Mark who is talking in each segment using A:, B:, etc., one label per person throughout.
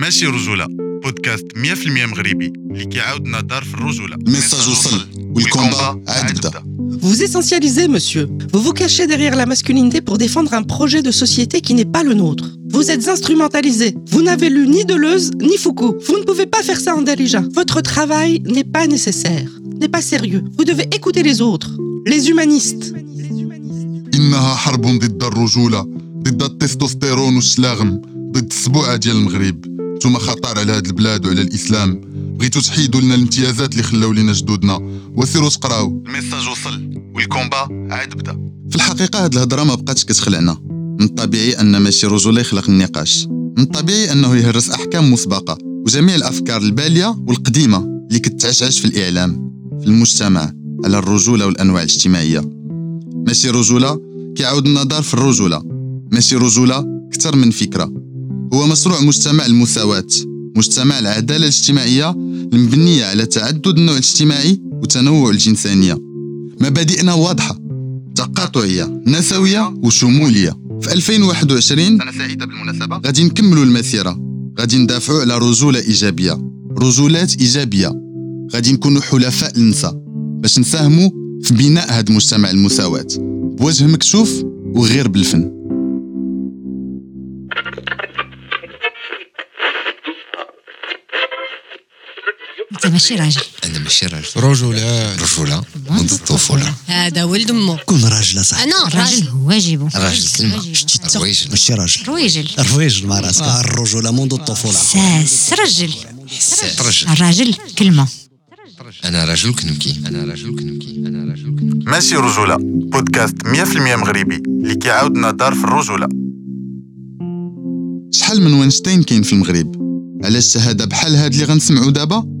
A: ماشي رجولة بودكاست 100% مغربي اللي كيعاودنا دار في الرجولة
B: الميساج وصل والكومبا عاد بدا
C: Vous essentialisez, monsieur. Vous vous cachez derrière la masculinité pour défendre un projet de société qui n'est pas le nôtre. Vous êtes instrumentalisé. Vous n'avez lu ni Deleuze ni Foucault. Vous ne pouvez pas faire ça en Dalija. Votre travail n'est pas nécessaire, n'est pas sérieux. Vous devez écouter les autres, les humanistes.
B: إنها حرب ضد الرجولة ضد التستوستيرون والشلاغم ضد السبوعة ديال المغرب نتوما خطر على هاد البلاد وعلى الإسلام. بغيتو تحيدوا لنا الامتيازات اللي خلاو لينا جدودنا. وسيروا تقراو
A: الميساج وصل. والكومبا عاد بدا.
B: في الحقيقة هاد الهضرة ما بقاتش كتخلعنا. من الطبيعي أن ماشي رجولة يخلق النقاش. من الطبيعي أنه يهرس أحكام مسبقة. وجميع الأفكار البالية والقديمة اللي كتعشعش في الإعلام في المجتمع على الرجولة والأنواع الاجتماعية. ماشي رجولة كيعاود النظر في الرجولة. ماشي رجولة كتر من فكرة. هو مشروع مجتمع المساواة مجتمع العدالة الاجتماعية المبنية على تعدد النوع الاجتماعي وتنوع الجنسانية. مبادئنا واضحة تقاطعية نسوية وشمولية. في 2021
A: سنة سعيدة بالمناسبة.
B: غادي نكملوا المسيرة. غادي ندافعوا على رجولة إيجابية. رجولات إيجابية. غادي نكونوا حلفاء النساء باش نساهموا في بناء هذا مجتمع المساواة بوجه مكشوف وغير بالفن
D: أنت ماشي راجل.
E: أنا ماشي راجل.
F: رجولة.
E: رجولة. منذ الطفوله
D: هذا ولد أمه.
G: كون راجل صح.
D: أنا الراجل واجبه
E: راجل. كلمه رويجل
G: ماشي راجل.
D: رويجل
G: الرويجل مع راسك. آه، الرجولة منذ الطفولة
D: ساس رجل
E: حساس رجل
D: الراجل كلمة.
E: أنا رجل كنبكي أنا رجل كنبكي أنا رجل كنبكي
A: ماشي رجولة. بودكاست 100% مغربي. اللي كيعاودنا دار في الرجولة.
B: شحال من وينشتاين كاين في المغرب؟ علاش شهادة بحال هاد اللي غنسمعوا دابا؟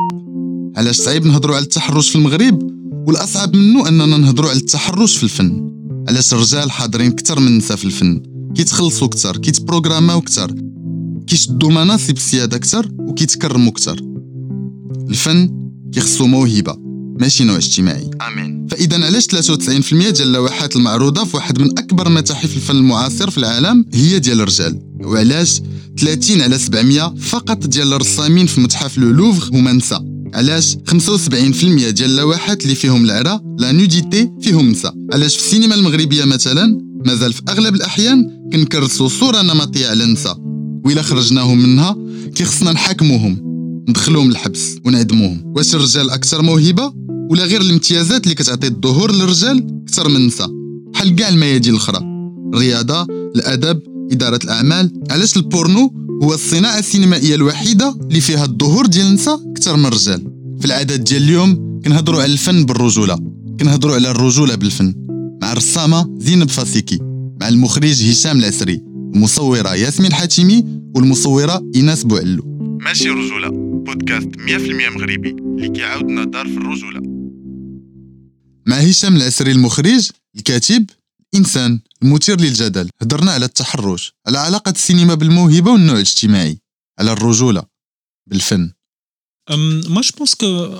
B: علاش صعيب نهضروا على التحرش في المغرب؟ والأصعب منه أننا نهضروا على التحرش في الفن. علاش الرجال حاضرين كتر من النساء في الفن؟ كيتخلصوا كتر كيتبروغراماو كتر. كيشدوا مناصب السيادة كتر وكيتكرموا كتر. الفن كيخصو موهبة ماشي نوع اجتماعي.
A: آمين.
B: فإذا علاش 93% ديال اللوحات المعروضة في واحد من أكبر متاحف الفن المعاصر في العالم هي ديال الرجال؟ وعلاش 30 على 700 فقط ديال الرسامين في متحف لو لوفر هما نساء؟ علاش 75% ديال اللوحات اللي فيهم العرا لا نوديتي فيهم نساء. علاش في السينما المغربية مثلا مازال في أغلب الأحيان كنكرسوا صورة نمطية على النساء وإلا خرجناهم منها كيخصنا نحاكموهم ندخلوهم الحبس ونعدموهم. واش الرجال أكثر موهبة ولا غير الامتيازات اللي كتعطي الظهور للرجال أكثر من النساء بحال كاع الميادين الأخرى. الرياضة الأدب إدارة الأعمال. علاش البورنو هو الصناعة السينمائية الوحيدة اللي فيها الظهور ديال النساء أكثر من الرجال. في العادات ديال اليوم كنهضروا على الفن بالرجولة. كنهضروا على الرجولة بالفن مع الرسامه زينب فاسيكي مع المخرج هشام العسري المصورة ياسمين حاتمي والمصورة إيناس بوعلو.
A: ماشي رجولة بودكاست 100% مغربي اللي كيعاودنا دار في الرجولة.
B: مع هشام العسري المخرج الكاتب إنسان المثير للجدل. هضرنا على التحرش على علاقة السينما بالموهبة والنوع الاجتماعي على الرجولة بالفن.
F: ما جو بونس كو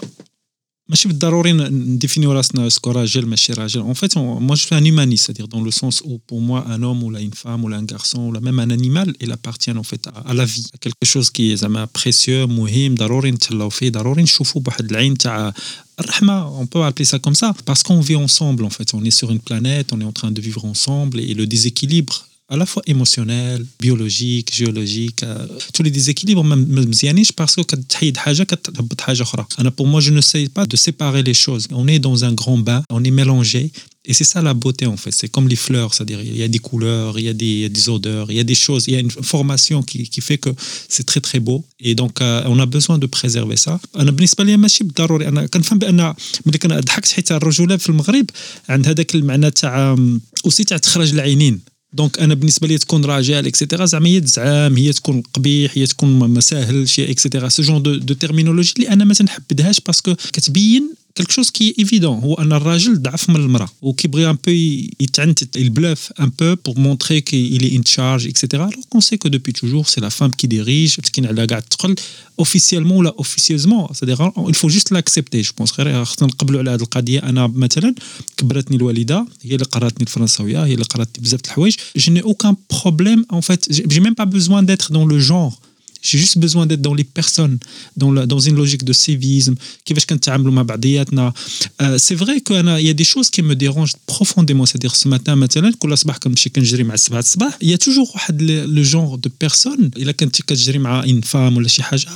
F: ماشي بالضروري نديفينيو راسنا اسكو راجل ماشي راجل اون فيت moi je suis un humaniste c'est-à-dire dans le sens où pour moi un homme ou là une femme ou là un garçon ou là même un animal il appartient en fait à, à la vie à quelque chose qui est زعما précieux مهم ضروري نتهلاو فيه ضروري نشوفوا بواحد العين تاع الرحمة on peut appeler ça comme ça parce qu'on vit ensemble en fait on est sur une planète on est en train de vivre ensemble et le déséquilibre à la fois émotionnel, biologique, géologique, euh, tous les déséquilibres ما ما مزيانينش parce que كتحيد حاجة كتهبط حاجة أخرى. أنا pour moi je ne sais pas de séparer les choses. On est dans un grand bain, on est mélangé et c'est ça la beauté en fait. C'est comme les fleurs, c'est-à-dire il y a des couleurs, il y a des, il y a des odeurs, il y a des choses, il y a une formation qui, qui fait que c'est très très beau et donc euh, on a besoin de préserver ça. أنا بالنسبة لي ماشي بالضروري أنا كنفهم بأن ملي كنضحكت حيت الرجولة في المغرب عند هذاك المعنى تاع أوسي تاع تخرج العينين دونك أنا بالنسبة لي تكون راجل اكسيتيرا زعما هي تزعم هي تكون قبيح هي تكون ما ساهلش اكسيتيرا سو جون دو, دو تيرمينولوجي اللي أنا ما تنحبدهاش باسكو كتبين كلك شوز كي ايفيدون هو ان الراجل ضعف من المراه وكيبغي ان بو يتعنت البلوف ان بو بور مونتري كي il est in charge اكسيتيرا alors qu'on sait que depuis toujours c'est la femme qui dirige مسكين على قاعد تقل اوفيسيالمون ولا اوفيسيوزمون سادير il faut juste l'accepter je pense غير خصنا نقبلوا على هذه القضيه انا مثلا كبرتني الوالده هي اللي قراتني الفرنساويه هي اللي قراتني بزاف د الحوايج je n'ai aucun problème en fait j'ai même pas besoin d'être dans le genre J'ai juste besoin d'être dans les personnes, dans, la, dans une logique de civisme. كيفاش كنتعاملوا مع بعضياتنا. Euh, c'est vrai qu'il y a des choses qui me dérangent profondément. C'est-à-dire ce matin مثلا كل صباح كنمشي كنجري مع السبعة الصباح. Il y a toujours واحد le genre de personne إلا كنتي كتجري مع une femme ولا شي حاجة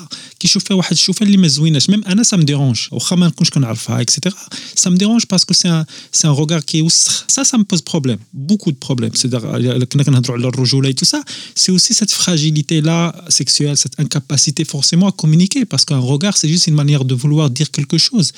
F: كيشوف فيها واحد الشوفة اللي ما زويناش. Même أنا ça me dérange. واخا ما نكونش كنعرفها etc. Ça me dérange parce que c'est un, c'est un regard qui est وسخ. Ça, ça me pose problème. Beaucoup de problèmes. C'est-à-dire إلا كنا كنهضروا على الرجولة et tout ça. C'est aussi cette fragilité-là sexuelle, cette incapacité forcément à communiquer, parce qu'un regard, c'est juste une manière de vouloir dire quelque chose.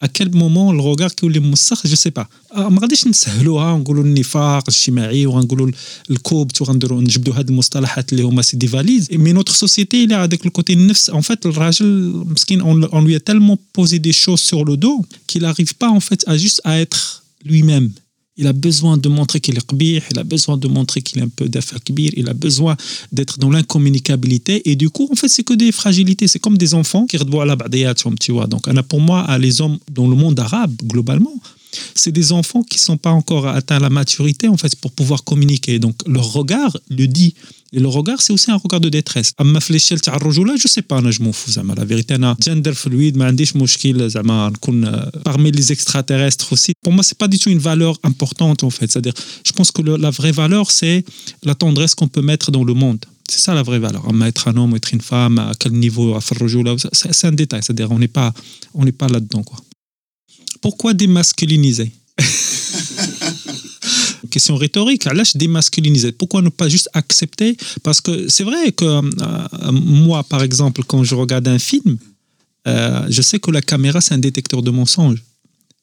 F: À quel moment le regard qui est موسخ je sais pas. ما غاديش نسهلوها ونقولوا النفاق الاجتماعي وغنقولوا الكوبت وغنديروا نجبدوا هاد المصطلحات اللي هما سي دي فاليز مي نوتر سوسيتي اللي هذاك الكوتي النفس ان فيت الراجل مسكين on lui a tellement posé des choses sur le dos qu'il arrive pas en fait à juste à être lui-même il a besoin de montrer qu'il est qbih, il a besoin de montrer qu'il est un peu kbir, il a besoin d'être dans l'incommunicabilité. Et du coup, en fait, c'est que des fragilités. C'est comme des enfants qui redvoient la tu vois. Donc, pour moi, les hommes dans le monde arabe, globalement, c'est des enfants qui ne sont pas encore atteints la maturité, en fait, pour pouvoir communiquer. Donc, leur regard le dit. Et le regard, c'est aussi un regard de détresse. أما في l'échelle تاع الرجولة je sais pas أنا جو فو زعما la vérité أنا gender fluide ما عنديش مشكل زعما نكون parmi les extraterrestres aussi. Pour moi, c'est pas du tout une valeur importante en fait. C'est-à-dire, je pense que le- la vraie valeur, c'est la tendresse qu'on peut mettre dans le monde. C'est ça la vraie valeur. أما être un homme, être une femme, à quel niveau, à faire الرجولة, c'est c'est un détail. C'est-à-dire, on n'est pas, on n'est pas là-dedans quoi. pourquoi démasculiniser? Question rhétorique. Là, je démasculiniser. Pourquoi ne pas juste accepter? Parce que c'est vrai que euh, moi, par exemple, quand je regarde un film, euh, je sais que la caméra, c'est un détecteur de mensonges.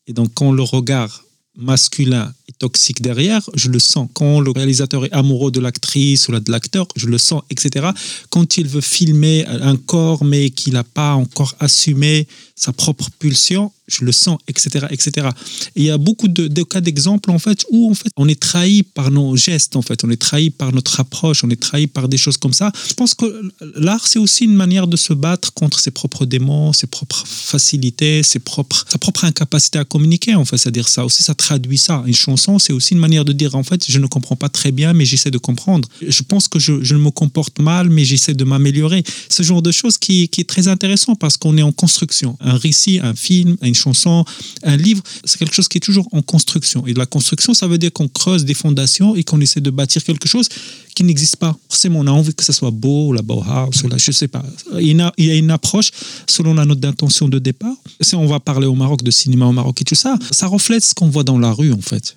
F: Et donc, quand le regard masculin est toxique derrière, je le sens. Quand le réalisateur est amoureux de l'actrice ou de l'acteur, je le sens, etc. Quand il veut filmer un corps, mais qu'il n'a pas encore assumé sa propre pulsion, je le sens, etc., etc. Et il y a beaucoup de, cas d'exemples, en fait, où en fait, on est trahi par nos gestes, en fait. On est trahi par notre approche, on est trahi par des choses comme ça. Je pense que l'art, c'est aussi une manière de se battre contre ses propres démons, ses propres facilités, ses propres, sa propre incapacité à communiquer, en fait. C'est-à-dire ça aussi, ça traduit ça. Une chanson, c'est aussi une manière de dire, en fait, je ne comprends pas très bien, mais j'essaie de comprendre. Je pense que je, je me comporte mal, mais j'essaie de m'améliorer. Ce genre de choses qui, qui est très intéressant parce qu'on est en construction. Un récit, un film, une chanson, un livre, c'est quelque chose qui est toujours en construction. Et la construction, ça veut dire qu'on creuse des fondations et qu'on essaie de bâtir quelque chose qui n'existe pas. Forcément, on a envie que ça soit beau, la Bauhaus, ou la, je sais pas. Il y, a, une approche selon la note d'intention de départ. Si on va parler au Maroc de cinéma au Maroc et tout ça, ça reflète ce qu'on voit dans la rue, en fait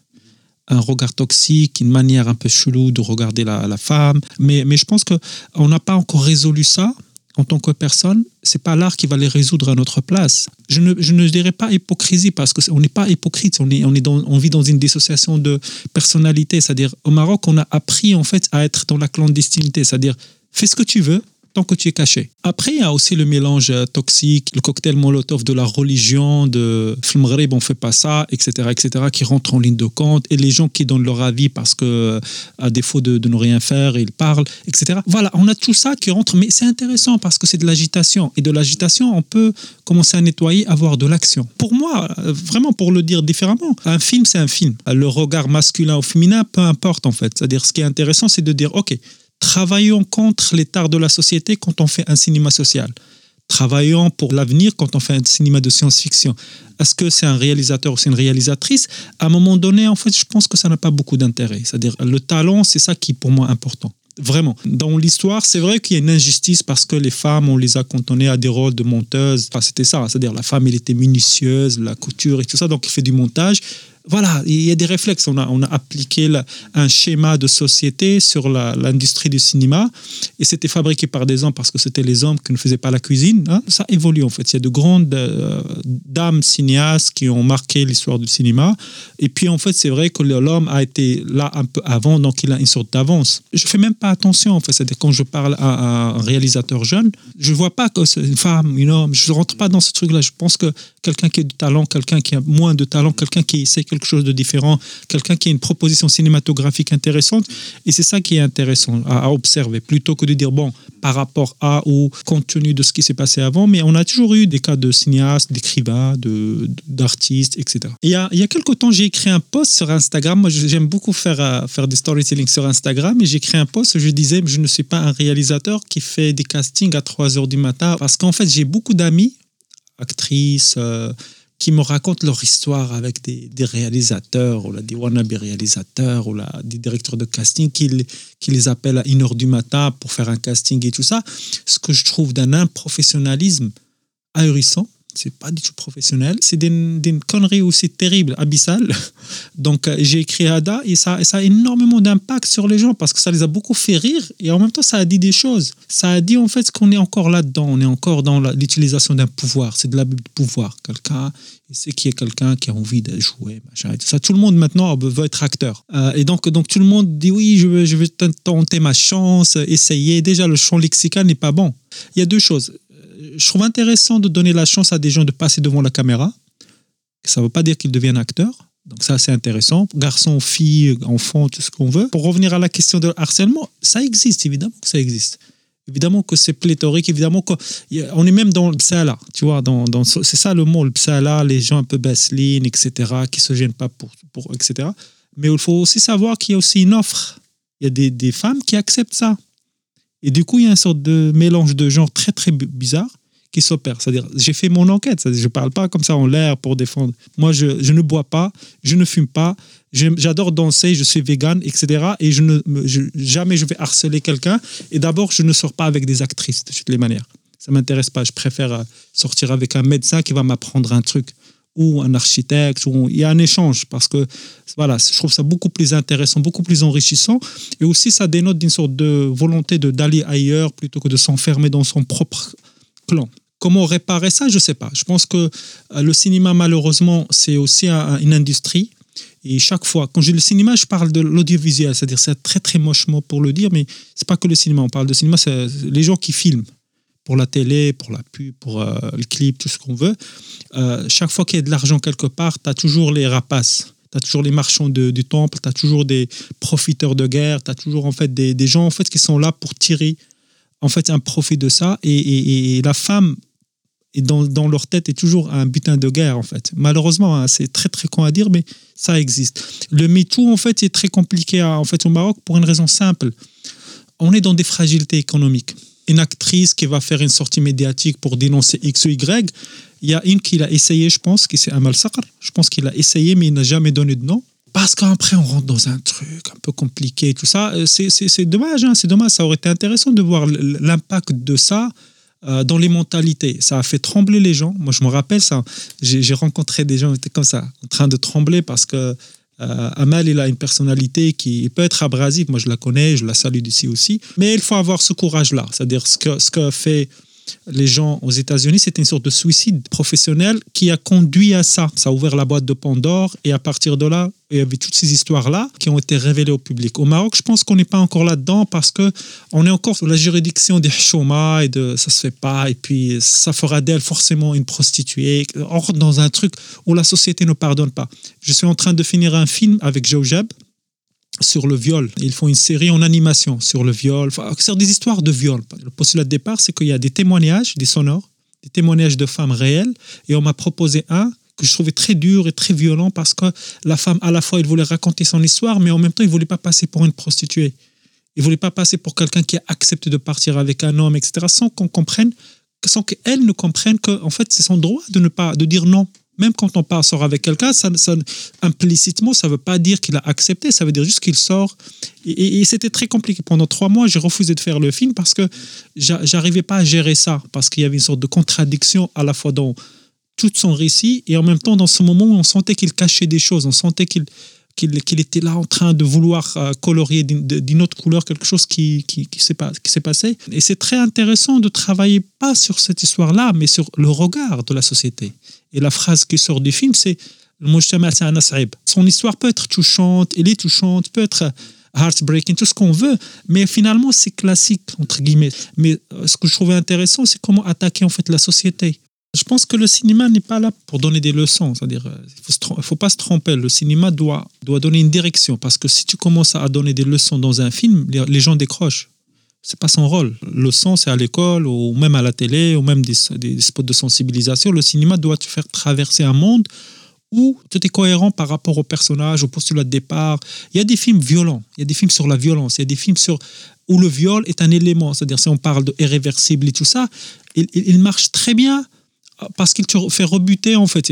F: un regard toxique, une manière un peu chelou de regarder la, la femme. Mais, mais je pense qu'on n'a pas encore résolu ça en tant que personne. C'est pas l'art qui va les résoudre à notre place. Je ne, je ne dirais pas hypocrisie parce qu'on n'est pas hypocrite. On, est, on, vit dans une dissociation de personnalité. C'est-à-dire, au Maroc, on a appris en fait à être dans la clandestinité. C'est-à-dire, fais ce que tu veux, tant que tu es caché. Après, il y a aussi le mélange euh, toxique, le cocktail Molotov de la religion, de Flmghrib, on fait pas ça, etc., etc., qui rentre en ligne de compte, et les gens qui donnent leur avis parce que, à défaut de, de ne rien faire, ils parlent, etc. Voilà, on a tout ça qui rentre, mais c'est intéressant parce que c'est de l'agitation. Et de l'agitation, on peut commencer à nettoyer, avoir de l'action. Pour moi, euh, vraiment pour le dire différemment, un film, c'est un film. Le regard masculin ou féminin, peu importe en fait. C'est-à-dire, ce qui est intéressant, c'est de dire, OK, travaillons contre tares de la société quand on fait un cinéma social. Travaillons pour l'avenir quand on fait un cinéma de science-fiction. Est-ce que c'est un réalisateur ou c'est une réalisatrice? À un moment donné, en fait, je pense que ça n'a pas beaucoup d'intérêt. C'est-à-dire, le talent, c'est ça qui est pour moi important. Vraiment. Dans l'histoire, c'est vrai qu'il y a une injustice parce que les femmes, on les a cantonnées à des rôles de monteuses. Enfin, c'était ça. C'est-à-dire, la femme, elle était minutieuse, la couture et tout ça, donc elle fait du montage. Voilà, il y a des réflexes. On a, on a appliqué un schéma de société sur l'industrie du cinéma et c'était fabriqué par des hommes parce que c'était les hommes qui ne faisaient pas la cuisine. hein. Ça évolue en fait. Il y a de grandes euh, dames cinéastes qui ont marqué l'histoire du cinéma. Et puis en fait, c'est vrai que l'homme a été là un peu avant, donc il a une sorte d'avance. Je fais même pas attention en fait. C'est-à-dire quand je parle à, un réalisateur jeune, je vois pas que c'est une femme, une homme. Je rentre pas dans ce truc-là. Je pense que quelqu'un qui a du talent, quelqu'un qui a moins de talent, quelqu'un qui essaie quelque chose de différent, quelqu'un qui a une proposition cinématographique intéressante. Et c'est ça qui est intéressant à, observer, plutôt que de dire, bon, par rapport à ou compte tenu de ce qui s'est passé avant, mais on a toujours eu des cas de cinéastes, d'écrivains, d'artistes, etc. Il y a, il y a quelque temps, j'ai écrit un post sur Instagram. Moi, j'aime beaucoup faire, euh, faire des storytelling sur Instagram et j'ai écrit un post où je disais, je ne suis pas un réalisateur qui fait des castings à 3 heures du matin parce qu'en fait, j'ai beaucoup d'amis, actrices, euh, qui me racontent leur histoire avec des, réalisateurs, ou des wannabe réalisateurs, ou des directeurs de casting qui, qui les appellent à 1h du matin pour faire un casting et tout ça. Ce que je trouve d'un improfessionnalisme ahurissant, c'est pas du tout professionnel, c'est d'une connerie aussi terrible, abyssale. Donc euh, j'ai écrit Ada et ça, a énormément d'impact sur les gens parce que ça les a beaucoup fait rire et en même temps ça a dit des choses. Ça a dit en fait qu'on est encore là-dedans, on est encore dans l'utilisation d'un pouvoir, c'est de l'abus de pouvoir. Quelqu'un, qu'il y a quelqu'un qui a envie de jouer, machin et tout ça. Tout le monde maintenant veut être acteur. Euh, et donc, donc tout le monde dit oui, je veux, je tenter ma chance, essayer. Déjà le champ lexical n'est pas bon. Il y a deux choses. Je trouve intéressant de donner la chance à des gens de passer devant la caméra. Ça ne veut pas dire qu'ils deviennent acteurs. Donc ça, c'est intéressant. Garçons, filles, enfants, tout ce qu'on veut. Pour revenir à la question de harcèlement, ça existe, évidemment que ça existe. Évidemment que c'est pléthorique, évidemment qu'on est même dans le psala, tu vois, c'est ça le mot, le psala, les gens un peu basseline, etc., qui se gênent pas pour, etc. Mais il faut aussi savoir qu'il y a aussi une offre. Il y a des femmes qui acceptent ça. Et du coup, il y a une sorte de mélange de genres très, très bi- bizarre qui s'opère. C'est-à-dire, j'ai fait mon enquête. Je ne parle pas comme ça en l'air pour défendre. Moi, je, je ne bois pas, je ne fume pas, j'adore danser, je suis vegan, etc. Et je ne, jamais je vais harceler quelqu'un. Et d'abord, je ne sors pas avec des actrices de toutes les manières. Ça ne m'intéresse pas. Je préfère euh, sortir avec un médecin qui va m'apprendre un truc ou un architecte. Il y a un échange parce que voilà, je trouve ça beaucoup plus intéressant, beaucoup plus enrichissant. Et aussi, ça dénote d'une sorte de volonté de d'aller ailleurs plutôt que de s'enfermer dans son propre clan. Comment réparer ça Je ne sais pas. Je pense que euh, le cinéma, malheureusement, c'est aussi un- une industrie. Et chaque fois, quand je dis le cinéma, je parle de l'audiovisuel, c'est-à-dire c'est très très mochement pour le dire, mais c'est pas que le cinéma. On parle de cinéma, c'est les gens qui filment pour la télé, pour la pub, pour euh, le clip, tout ce qu'on veut. Euh, chaque fois qu'il y a de l'argent quelque part, tu as toujours les rapaces. Tu as toujours les marchands du temple, tu as toujours des profiteurs de guerre, tu as toujours en fait des, gens en fait qui sont là pour tirer en fait un profit de ça et, et- et la femme est dans, dans leur tête est toujours un butin de guerre en fait. Malheureusement, hein, c'est très très con à dire, mais ça existe. Le MeToo en fait est très compliqué en fait au Maroc pour une raison simple. On est dans des fragilités économiques. Une actrice qui va faire une sortie médiatique pour dénoncer X ou Y, il y a une qui l'a essayé, je pense, qui c'est Amal Sakr. Je pense qu'il a essayé, mais il n'a jamais donné de nom. Parce qu'après, on rentre dans un truc un peu compliqué tout ça. Euh, C'est, dommage, hein, c'est dommage. Ça aurait été intéressant de voir l'impact de ça euh, dans les mentalités. Ça a fait trembler les gens. Moi, je me rappelle ça. J'ai rencontré des gens qui étaient comme ça, en train de trembler parce que euh, Amal, il a une personnalité qui peut être abrasive. Moi, je la connais, je la salue d'ici aussi. Mais il faut avoir ce courage-là. C'est-à-dire ce que, ce que fait les gens aux États-Unis, c'était une sorte de suicide professionnel qui a conduit à ça. Ça a ouvert la boîte de Pandore et à partir de là, il y avait toutes ces histoires-là qui ont été révélées au public. Au Maroc, je pense qu'on n'est pas encore là-dedans parce que on est encore sous la juridiction des chouma et de ça se fait pas et puis ça fera d'elle forcément une prostituée. Rentre dans un truc où la société ne pardonne pas. Je suis en train de finir un film avec Joe sur le viol. Ils font une série en animation sur le viol, sur des histoires de viol. Le postulat de départ, c'est qu'il y a des témoignages, des sonores, des témoignages de femmes réelles, et on m'a proposé un que je trouvais très dur et très violent parce que la femme, à la fois, il voulait raconter son histoire, mais en même temps, il voulait pas passer pour une prostituée. Il voulait pas passer pour quelqu'un qui a accepté de partir avec un homme, etc., sans qu'on comprenne, sans qu'elle ne comprenne que, en fait, c'est son droit de ne pas, de dire non. Même quand on part, sort avec quelqu'un, ça, implicitement, ça ne veut pas dire qu'il a accepté, ça veut dire juste qu'il sort. Et, et- c'était très compliqué. Pendant trois mois, j'ai refusé de faire le film parce que j'a- j'arrivais pas à gérer ça, parce qu'il y avait une sorte de contradiction à la fois dans tout son récit et en même temps dans ce moment on sentait qu'il cachait des choses, on sentait qu'il qu'il était là en train de vouloir euh, colorier d'une autre couleur quelque chose qui, s'est passé. Et c'est très intéressant de travailler pas sur cette histoire-là, mais sur le regard de la société. Et la phrase qui sort du film, c'est. Son histoire peut être touchante, elle est touchante, peut être heartbreaking, tout ce qu'on veut, mais finalement c'est classique entre guillemets. Mais euh, ce que je trouvais intéressant, c'est comment attaquer en fait la société. Je pense que le cinéma n'est pas là pour donner des leçons. C'est-à-dire, euh, il il faut pas se tromper. Le cinéma doit, doit donner une direction. Parce que si tu commences à donner des leçons dans un film, les, gens décrochent. C'est pas son rôle. Le son, c'est à l'école, ou même à la télé, ou même des, spots de sensibilisation. Le cinéma doit te faire traverser un monde où tout est cohérent par rapport au personnage, au postulat de départ. Il y a des films violents, il y a des films sur la violence, il y a des films sur où le viol est un élément. C'est-à-dire, si on parle de irréversible et tout ça, il marche très bien parce qu'il te fait rebuter, en fait.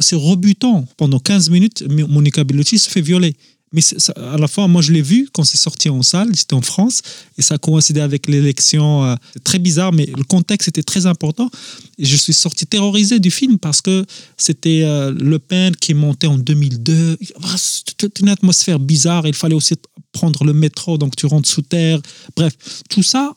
F: C'est rebutant. Pendant 15 minutes, Monica Bellucci se fait violer. Mais à la fois, moi, je l'ai vu quand c'est sorti en salle, c'était en France, et ça coïncidait avec l'élection. euh, très bizarre, mais le contexte était très important. Et je suis sorti terrorisé du film parce que c'était euh, Le Pen qui est monté en 2002. Ah, C'était une atmosphère bizarre. Il fallait aussi prendre le métro, donc tu rentres sous terre. Bref, tout ça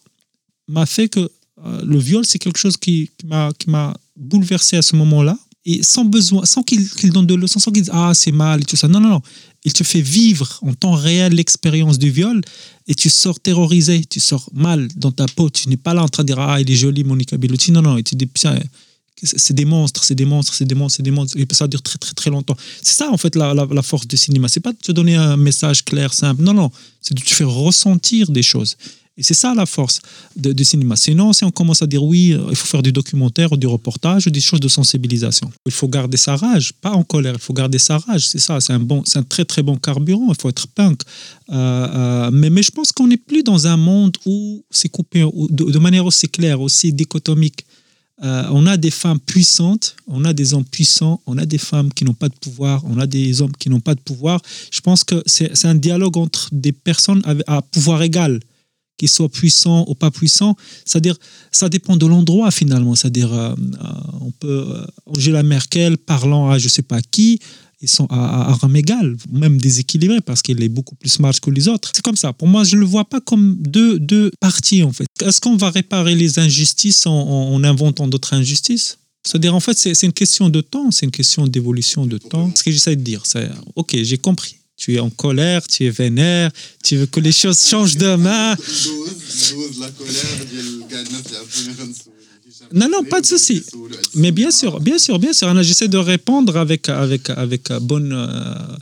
F: m'a fait que euh, le viol, c'est quelque chose qui, qui m'a bouleversé à ce moment-là. Et sans besoin, sans qu'il donne de leçons, sans qu'il dise Ah, c'est mal et tout ça. Non, non, non. Il te fait vivre en temps réel l'expérience du viol et tu sors terrorisé, tu sors mal dans ta peau. Tu n'es pas là en train de dire Ah, il est joli, Monica Bellucci. Non, non. C'est des monstres, c'est des monstres, c'est des monstres, c'est des monstres. Et ça dure très, très, très longtemps. C'est ça, en fait, la, la, la force du cinéma. C'est pas de te donner un message clair, simple. Non, non. C'est de te faire ressentir des choses. Et c'est ça la force du cinéma. Sinon, si on commence à dire oui, il faut faire du documentaire ou du reportage ou des choses de sensibilisation. Il faut garder sa rage, pas en colère, il faut garder sa rage. C'est ça, c'est un, bon, un très très bon carburant, il faut être punk. Euh, euh, mais, je pense qu'on n'est plus dans un monde où c'est coupé de, manière aussi claire, aussi dichotomique. Euh, on a des femmes puissantes, on a des hommes puissants, on a des femmes qui n'ont pas de pouvoir, on a des hommes qui n'ont pas de pouvoir. Je pense que c'est un dialogue entre des personnes à pouvoir égal qu'ils soient puissants ou pas puissants. C'est-à-dire, ça dépend de l'endroit finalement. C'est-à-dire, euh, euh, on peut euh, Angela Merkel parlant à je sais pas qui, ils sont à, à, à même déséquilibrés parce qu'elle est beaucoup plus smart que les autres. C'est comme ça. Pour moi, je ne le vois pas comme deux, deux parties en fait. Est-ce qu'on va réparer les injustices en, en- en inventant d'autres injustices? C'est-à-dire, en fait, c'est une question de temps, c'est une question d'évolution de temps. Ce que j'essaie de dire, c'est OK, j'ai compris. Tu es en colère, tu es vénère, tu veux que les choses changent demain. Non, non, pas de souci. Mais bien sûr, bien sûr, bien sûr. J'essaie de répondre avec, avec, avec euh, bonne. euh,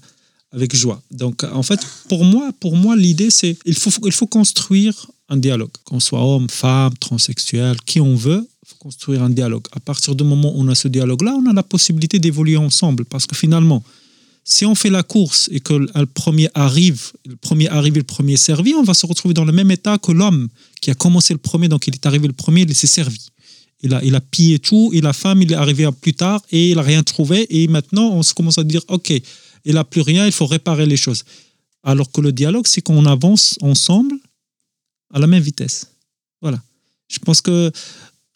F: avec joie. Donc, en fait, pour moi, pour moi l'idée, c'est il faut, il faut construire un dialogue. Qu'on soit homme, femme, transsexuel, qui on veut, il faut construire un dialogue. À partir du moment où on a ce dialogue-là, on a la possibilité d'évoluer ensemble. Parce que finalement, si on fait la course et que le premier arrive, le premier arrivé, le premier servi, on va se retrouver dans le même état que l'homme qui a commencé le premier, donc il est arrivé le premier, il s'est servi. Il a, il a pillé tout, et la femme, il est arrivé plus tard et il n'a rien trouvé. Et maintenant, on se commence à dire, OK, il n'a plus rien, il faut réparer les choses. Alors que le dialogue, c'est qu'on avance ensemble à la même vitesse. Voilà. Je pense que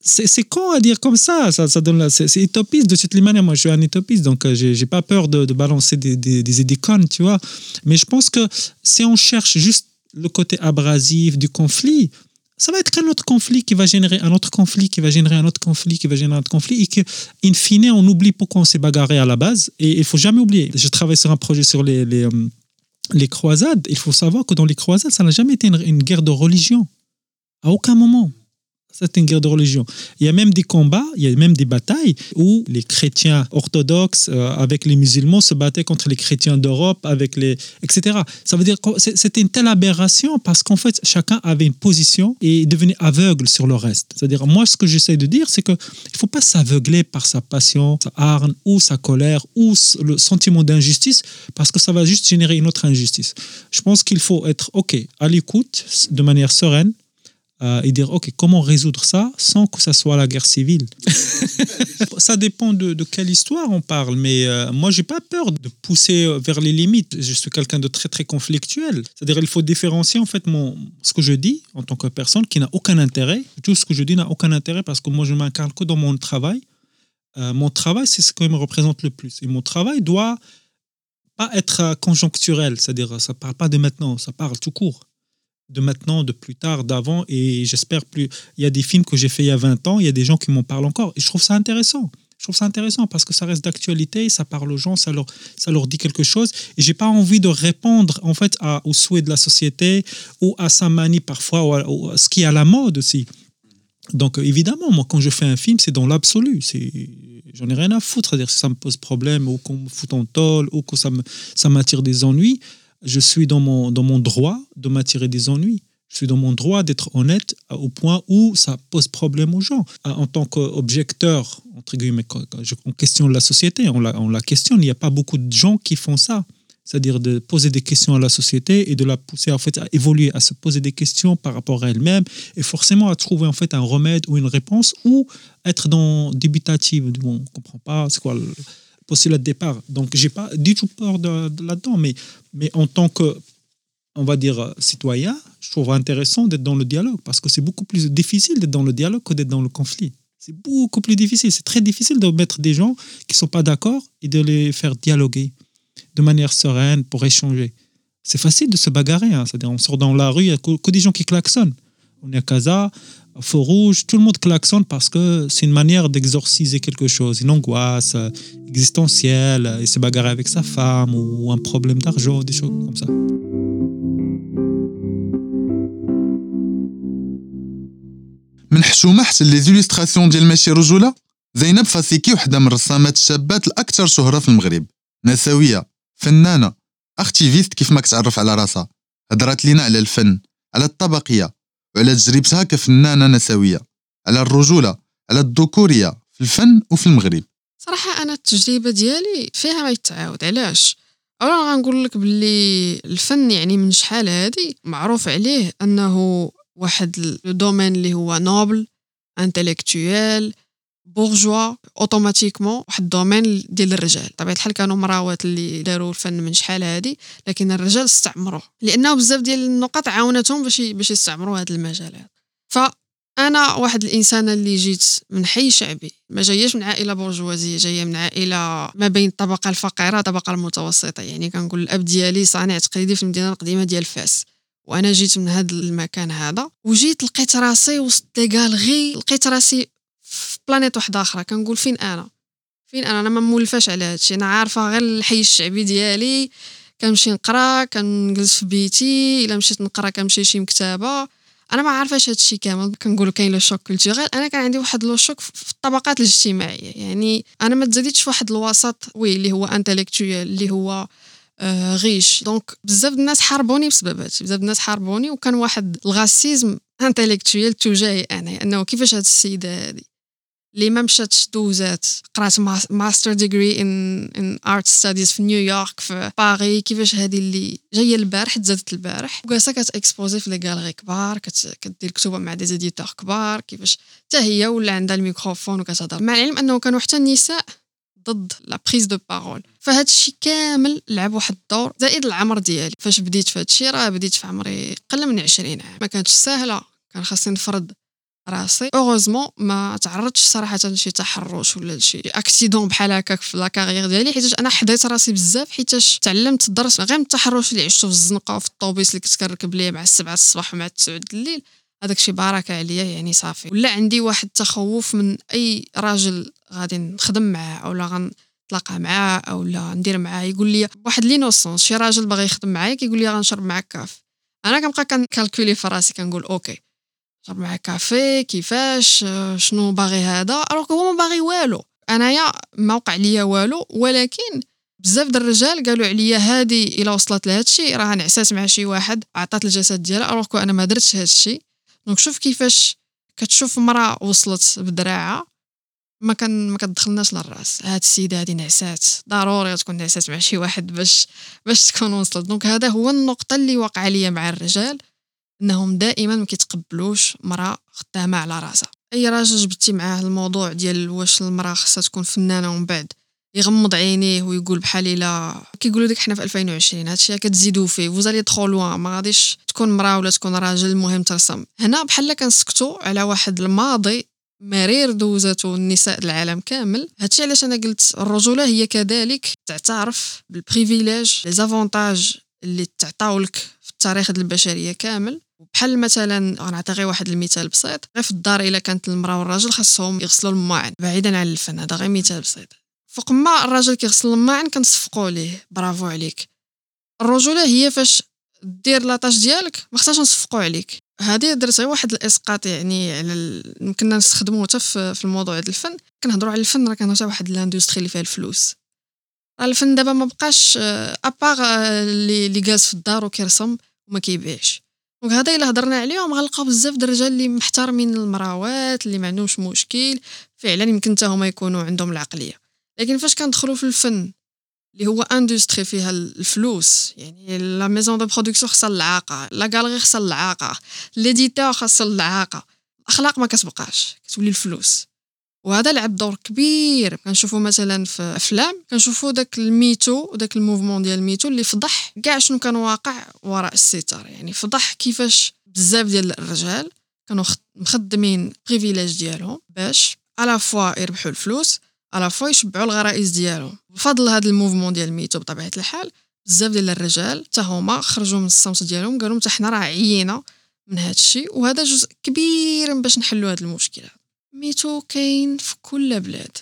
F: c'est con à dire comme ça. ça, ça donne c'est utopiste de toutes les manières. Moi, je suis un utopiste, donc euh, j'ai pas peur de, balancer des, des, idées tu vois. Mais je pense que si on cherche juste le côté abrasif du conflit, ça va être qu'un autre conflit qui va générer un autre conflit, qui va générer un autre conflit, qui va générer un autre conflit, et que, in fine, on oublie pourquoi on s'est bagarré à la base. Et il faut jamais oublier. Je travaille sur un projet sur les, euh, croisades. Il faut savoir que dans les croisades, ça n'a jamais été une guerre de religion. À aucun moment. C'était une guerre de religion. Il y a même des combats, il y a même des batailles où les chrétiens orthodoxes euh, avec les musulmans se battaient contre les chrétiens d'Europe, avec les etc. Ça veut dire que c'est- c'était une telle aberration parce qu'en fait chacun avait une position et devenait aveugle sur le reste. C'est-à-dire moi ce que j'essaie de dire c'est que il faut pas s'aveugler par sa passion, sa hargne ou sa colère ou le sentiment d'injustice parce que ça va juste générer une autre injustice. Je pense qu'il faut être ok à l'écoute de manière sereine euh, et dire ok comment résoudre ça sans que ça soit la guerre civile? Ça dépend de, de quelle histoire on parle mais euh, moi j'ai pas peur de pousser euh, vers les limites. Je suis quelqu'un de très très conflictuel. C'est à dire il faut différencier en fait mon ce que je dis en tant que personne qui n'a aucun intérêt. Tout ce que je dis n'a aucun intérêt parce que moi je m'incarne que dans mon travail. Euh, mon travail, c'est ce qui me représente le plus. Et mon travail doit pas être euh, conjoncturel, c'est-à-dire ça parle pas de maintenant, ça parle tout court. De maintenant, de plus tard, d'avant, et j'espère plus. Il y a des films que j'ai fait il y a 20 ans, il y a des gens qui m'en parlent encore, et je trouve ça intéressant. Je trouve ça intéressant parce que ça reste d'actualité, ça parle aux gens, ça leur, ça leur dit quelque chose. Et j'ai pas envie de répondre en fait aux souhaits de la société ou à sa manie parfois, ou à, à ce qui est à la mode aussi. Donc euh, évidemment, moi quand je fais un film, c'est dans l'absolu. J'en ai rien à foutre. C'est-à-dire si ça me pose problème ou qu'on me fout en tôle ou que ça me ça m'attire des ennuis, je suis dans mon dans mon droit de m'attirer des ennuis. Je suis dans mon droit d'être honnête au point où ça pose problème aux gens. En tant qu'objecteur, entre guillemets, on questionne la société, on la, on la questionne. Il n'y a pas beaucoup de gens qui font ça. C'est-à-dire de poser des questions à la société et de la pousser en fait à évoluer, à se poser des questions par rapport à elle-même et forcément à trouver en fait un remède ou une réponse ou être dans débutative. Bon, on comprend pas, postulat de départ. Donc j'ai pas du tout peur de, de là-dedans, mais, mais en tant que on va dire citoyen, je trouve intéressant d'être dans le dialogue parce que c'est beaucoup plus difficile d'être dans le dialogue que d'être dans le conflit. C'est beaucoup plus difficile. C'est très difficile de mettre des gens qui sont pas d'accord et de les faire dialoguer de manière sereine pour échanger. C'est facile de se bagarrer. hein. C'est-à-dire, on sort dans la rue, il n'y a que, que des gens qui klaxonnent. On est à Casa, feu rouge, tout le monde klaxonne parce que c'est une manière d'exorciser quelque chose, une angoisse euh, existentielle, euh, et se bagarrer avec sa femme ou un problème d'argent, des choses comme ça.
B: من حشومه حتى لي زيليستراسيون ديال ماشي رجوله زينب فاسيكي وحده من الرسامات الشابات الاكثر شهره في المغرب نسويه فنانه اختيفيست كيف ما كتعرف على راسها هضرات لينا على الفن على الطبقيه وعلى تجربتها كفنانة نسوية على الرجولة على الذكورية في الفن وفي المغرب.
H: صراحة أنا التجربة ديالي فيها ما يتعاود علاش؟ أولا غنقول لك باللي الفن يعني من شحال هادي معروف عليه أنه واحد الدومين اللي هو نوبل انتليكتويال بورجوا اوتوماتيكمون واحد الدومين ديال الرجال. طبيعة الحال كانوا مراوات اللي داروا الفن من شحال هادي لكن الرجال استعمروه. لأنه بزاف ديال النقط عاونتهم باش باش يستعمروا هاد المجالات فأنا واحد الانسانه اللي جيت من حي شعبي ما جاياش من عائلة برجوازيه جاية من عائلة ما بين الطبقة الفقيرة والطبقه المتوسطة. يعني كنقول الأب ديالي صانع تقليدي في المدينة القديمة ديال فاس. وأنا جيت من هذا المكان هذا وجيت لقيت راسي وسط لي لقيت راسي بلانيت واحدة أخرى كنقول فين أنا؟ فين أنا؟ أنا ما مولفاش على هادشي. أنا عارفة غير الحي الشعبي ديالي كنمشي نقرا كنجلس في بيتي إلا مشيت نقرا كنمشي شي مكتبة. أنا ما عارفاش هادشي كامل كنقولوا كاين لو شوك كولتوريل أنا كان عندي واحد لو شوك في الطبقات الاجتماعية. يعني أنا ما تزاديتش في واحد الوسط وي اللي هو انتليكتويال اللي هو آه غيش. دونك بزاف الناس حاربوني بسبب هادشي. بزاف الناس حاربوني وكان واحد الغاسيزم انتليكتويال تجاهي أنا. أنه كيفاش هاد السيدة هادي؟ اللي ما مشاتش دوزات. قرات ماستر ديجري ان ان ارت ستاديز في نيويورك في باري كيفاش هذه اللي جاية البارح تزادت البارح. وجالسه كتاكسبوزي في لي غالغي كبار كدير كتوبه مع دي زيديتور كبار. كيفاش حتى هي ولا عندها الميكروفون وكتهضر. مع العلم أنه كانوا حتى النساء ضد لا بريز دو بارول فهاد الشيء كامل لعب واحد الدور زائد العمر ديالي. فاش بديت في هاد الشيء راه بديت في عمري قل من 20 عام. ما كانتش سهله كان خاصني نفرض راسي. اوغوزمون ما تعرضتش صراحة لشي تحرش ولا لشي اكسيدون بحال هكاك في لا كارير ديالي حيتاش أنا حديت راسي بزاف حيتاش تعلمت درس غير من التحرش اللي عشته في الزنقة وفي الطوبيس اللي كنت كنركب ليه مع السبعة الصباح ومع التسعود الليل. هذاك شي بركة عليا يعني صافي. ولا عندي واحد التخوف من أي راجل غادي نخدم معاه اولا غنتلاقى معاه اولا ندير معاه يقول لي واحد لينوسونس شي راجل باغي يخدم معايا كيقول لي غنشرب معاك كاف. أنا كنبقى كنكالكولي في راسي كنقول أوكي. شرب معاه كافي كيفاش آه، شنو باغي هذا. الوغ هو ما باغي والو. أنايا ما وقع ليا والو ولكن بزاف د الرجال قالوا عليا هادي إلا وصلت لهذا الشيء راه نعسات مع شي واحد عطات الجسد ديالها الوغ أنا ما درتش هذا الشيء. دونك شوف كيفاش كتشوف مرا وصلت بدراعه ما كان ما كتدخلناش للرأس. هاد السيدة هادي نعسات ضروري تكون نعسات مع شي واحد باش باش تكون وصلت. دونك هذا هو النقطة اللي واقعة ليا مع الرجال. إنهم دائما ما كيتقبلوش مرأة خدامة على راسها. أي راجل جبتي معاه الموضوع ديال واش المرأة خصها تكون فنانة ومن بعد يغمض عينيه ويقول بحال إلا كيقولوا ديك حنا في 2020 هادشي كتزيدوا فيه فوزالي تخو لوان ما غاديش تكون مرأة ولا تكون راجل المهم ترسم. هنا بحال كنسكتوا على واحد الماضي مرير دوزاتو النساء العالم كامل هادشي علاش أنا قلت الرجولة هي كذلك تعترف بالبريفيليج لي زافونتاج اللي تعطاو لك في التاريخ البشرية كامل. بحال مثلا غنعطي غير واحد المثال بسيط غير في الدار إلا كانت المرأة والراجل خاصهم يغسلوا الماعن بعيدا عن الفن هذا غير مثال بسيط. فوق ما الراجل كيغسل الماعن كنصفقوا ليه برافو عليك. الرجوله هي فاش دير لاطاج ديالك ما خصهاش نصفقوا عليك. هذه درت غير واحد الإسقاط يعني على ال... يمكننا نستخدموه حتى في الموضوع ديال الفن. كنهضروا على الفن راه كنهضروا حتى واحد الإندستري اللي فيها الفلوس. الفن دابا ما بقاش ابار اللي جالس في الدار وكيرسم وما كيبيعش. دونك هذا إلا هضرنا عليهم غنلقاو بزاف د الرجال اللي محترمين المراوات اللي ما عندهمش مشكل. فعلا يمكن حتى هما يكونوا عندهم العقلية. لكن فاش كندخلوا في الفن اللي هو اندستري فيها الفلوس يعني لا ميزون دو برودكسيون خاصها العاقه لا غاليري خاصها العاقه ليديتور خاصها العاقه الأخلاق ما كتبقاش كتولي الفلوس. وهذا لعب دور كبير. كنشوفوا مثلا في أفلام كنشوفوا داك الميتو داك الموفمون ديال الميتو اللي فضح كاع شنو كان واقع وراء الستار. يعني فضح كيفاش بزاف ديال الرجال كانوا مخدمين بريفيليج ديالهم باش على فوا يربحوا الفلوس على فوا يشبعوا الغرائز ديالهم. بفضل هذا الموفمون ديال الميتو بطبيعة الحال بزاف ديال الرجال حتى هما خرجوا من الصمت ديالهم قالوا حتى حنا راه عيينا من هذا الشيء وهذا جزء كبير باش نحلوا هذه المشكلة. ميتو كاين في كل بلاد.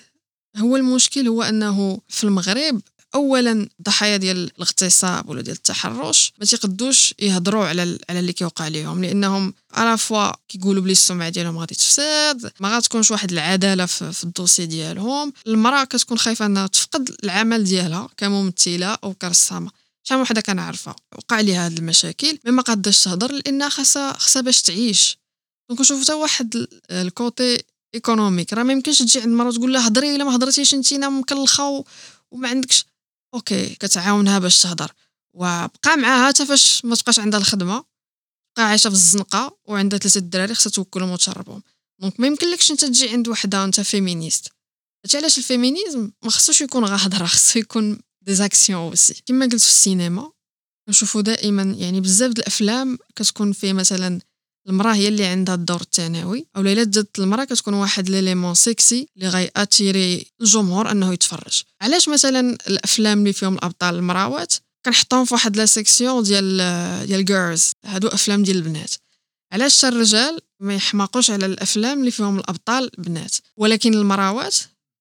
H: هو المشكل هو أنه في المغرب اولا ضحايا ديال الاغتصاب ولا ديال التحرش ما تيقدوش يهضروا على على اللي كيوقع لهم لأنهم على فوا كيقولوا بلي السمعة ديالهم غادي تفسد ما غاتكونش واحد العدالة في, الدوسي ديالهم المرأة كتكون خايفة أنها تفقد العمل ديالها كممثلة أو كرسامة. شحال وحدة كنعرفها. وقع ليها هاد المشاكل مي ما قاداش تهضر لأنها خاصها خاصها باش تعيش. دونك نشوف حتى واحد الكوتي ايكونوميك راه ما يمكنش تجي عند مرا تقول لها هضري إلا ما هضرتيش انت مكلخه وما عندكش. أوكي كتعاونها باش تهضر. وبقى معاها حتى فاش ما تبقاش عندها الخدمة. بقى عايشة في الزنقة وعندها ثلاثة الدراري خصها توكلهم وتشربهم. دونك ما يمكنلكش أنت تجي عند وحدة انت فيمينيست هادشي علاش الفيمينيزم ما خصوش يكون غير هضره خصو يكون دي زاكسيون اوسي كما قلت في السينما نشوفوا دائما يعني بزاف الأفلام كتكون فيه مثلا المراه هي اللي عندها الدور الثانوي أو الا جات المرأة كتكون واحد ليليمون سيكسي اللي غي اتيري الجمهور أنه يتفرج. علاش مثلا الأفلام اللي فيهم الأبطال المراوات كنحطوهم في واحد لا سيكسيون ديال ديال جيرلز هادو أفلام ديال البنات. علاش الرجال ما يحماقوش على الأفلام اللي فيهم الأبطال بنات ولكن المراوات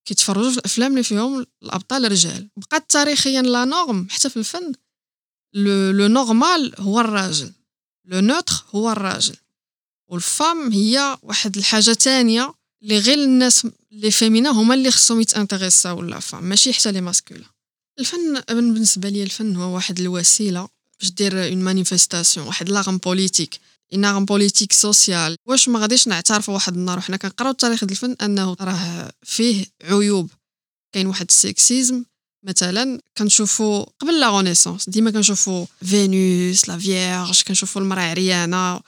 H: كيتفرجوا في الأفلام اللي فيهم الأبطال رجال بقات تاريخيا لا نورم حتى في الفن. لو نورمال هو الراجل. لو نوتر هو الراجل. والفام هي واحد الحاجة تانية اللي غير الناس لي فيمينا هما اللي خصهم يتانتريساو ولا فام ماشي حتى لي ماسكولا الفن بالنسبة لي الفن هو واحد الوسيلة باش دير اون مانيفيستاسيون واحد لاغم بوليتيك اناغم بوليتيك سوسيال واش ما غاديش نعترفوا واحد النهار وحنا كنقراو تاريخ الفن أنه راه فيه عيوب. كاين واحد السكسيزم مثلا كنشوفوا قبل لا رونيسونس ديما كنشوفوا فينوس لا فيرج كنشوفوا المرأة عريانة.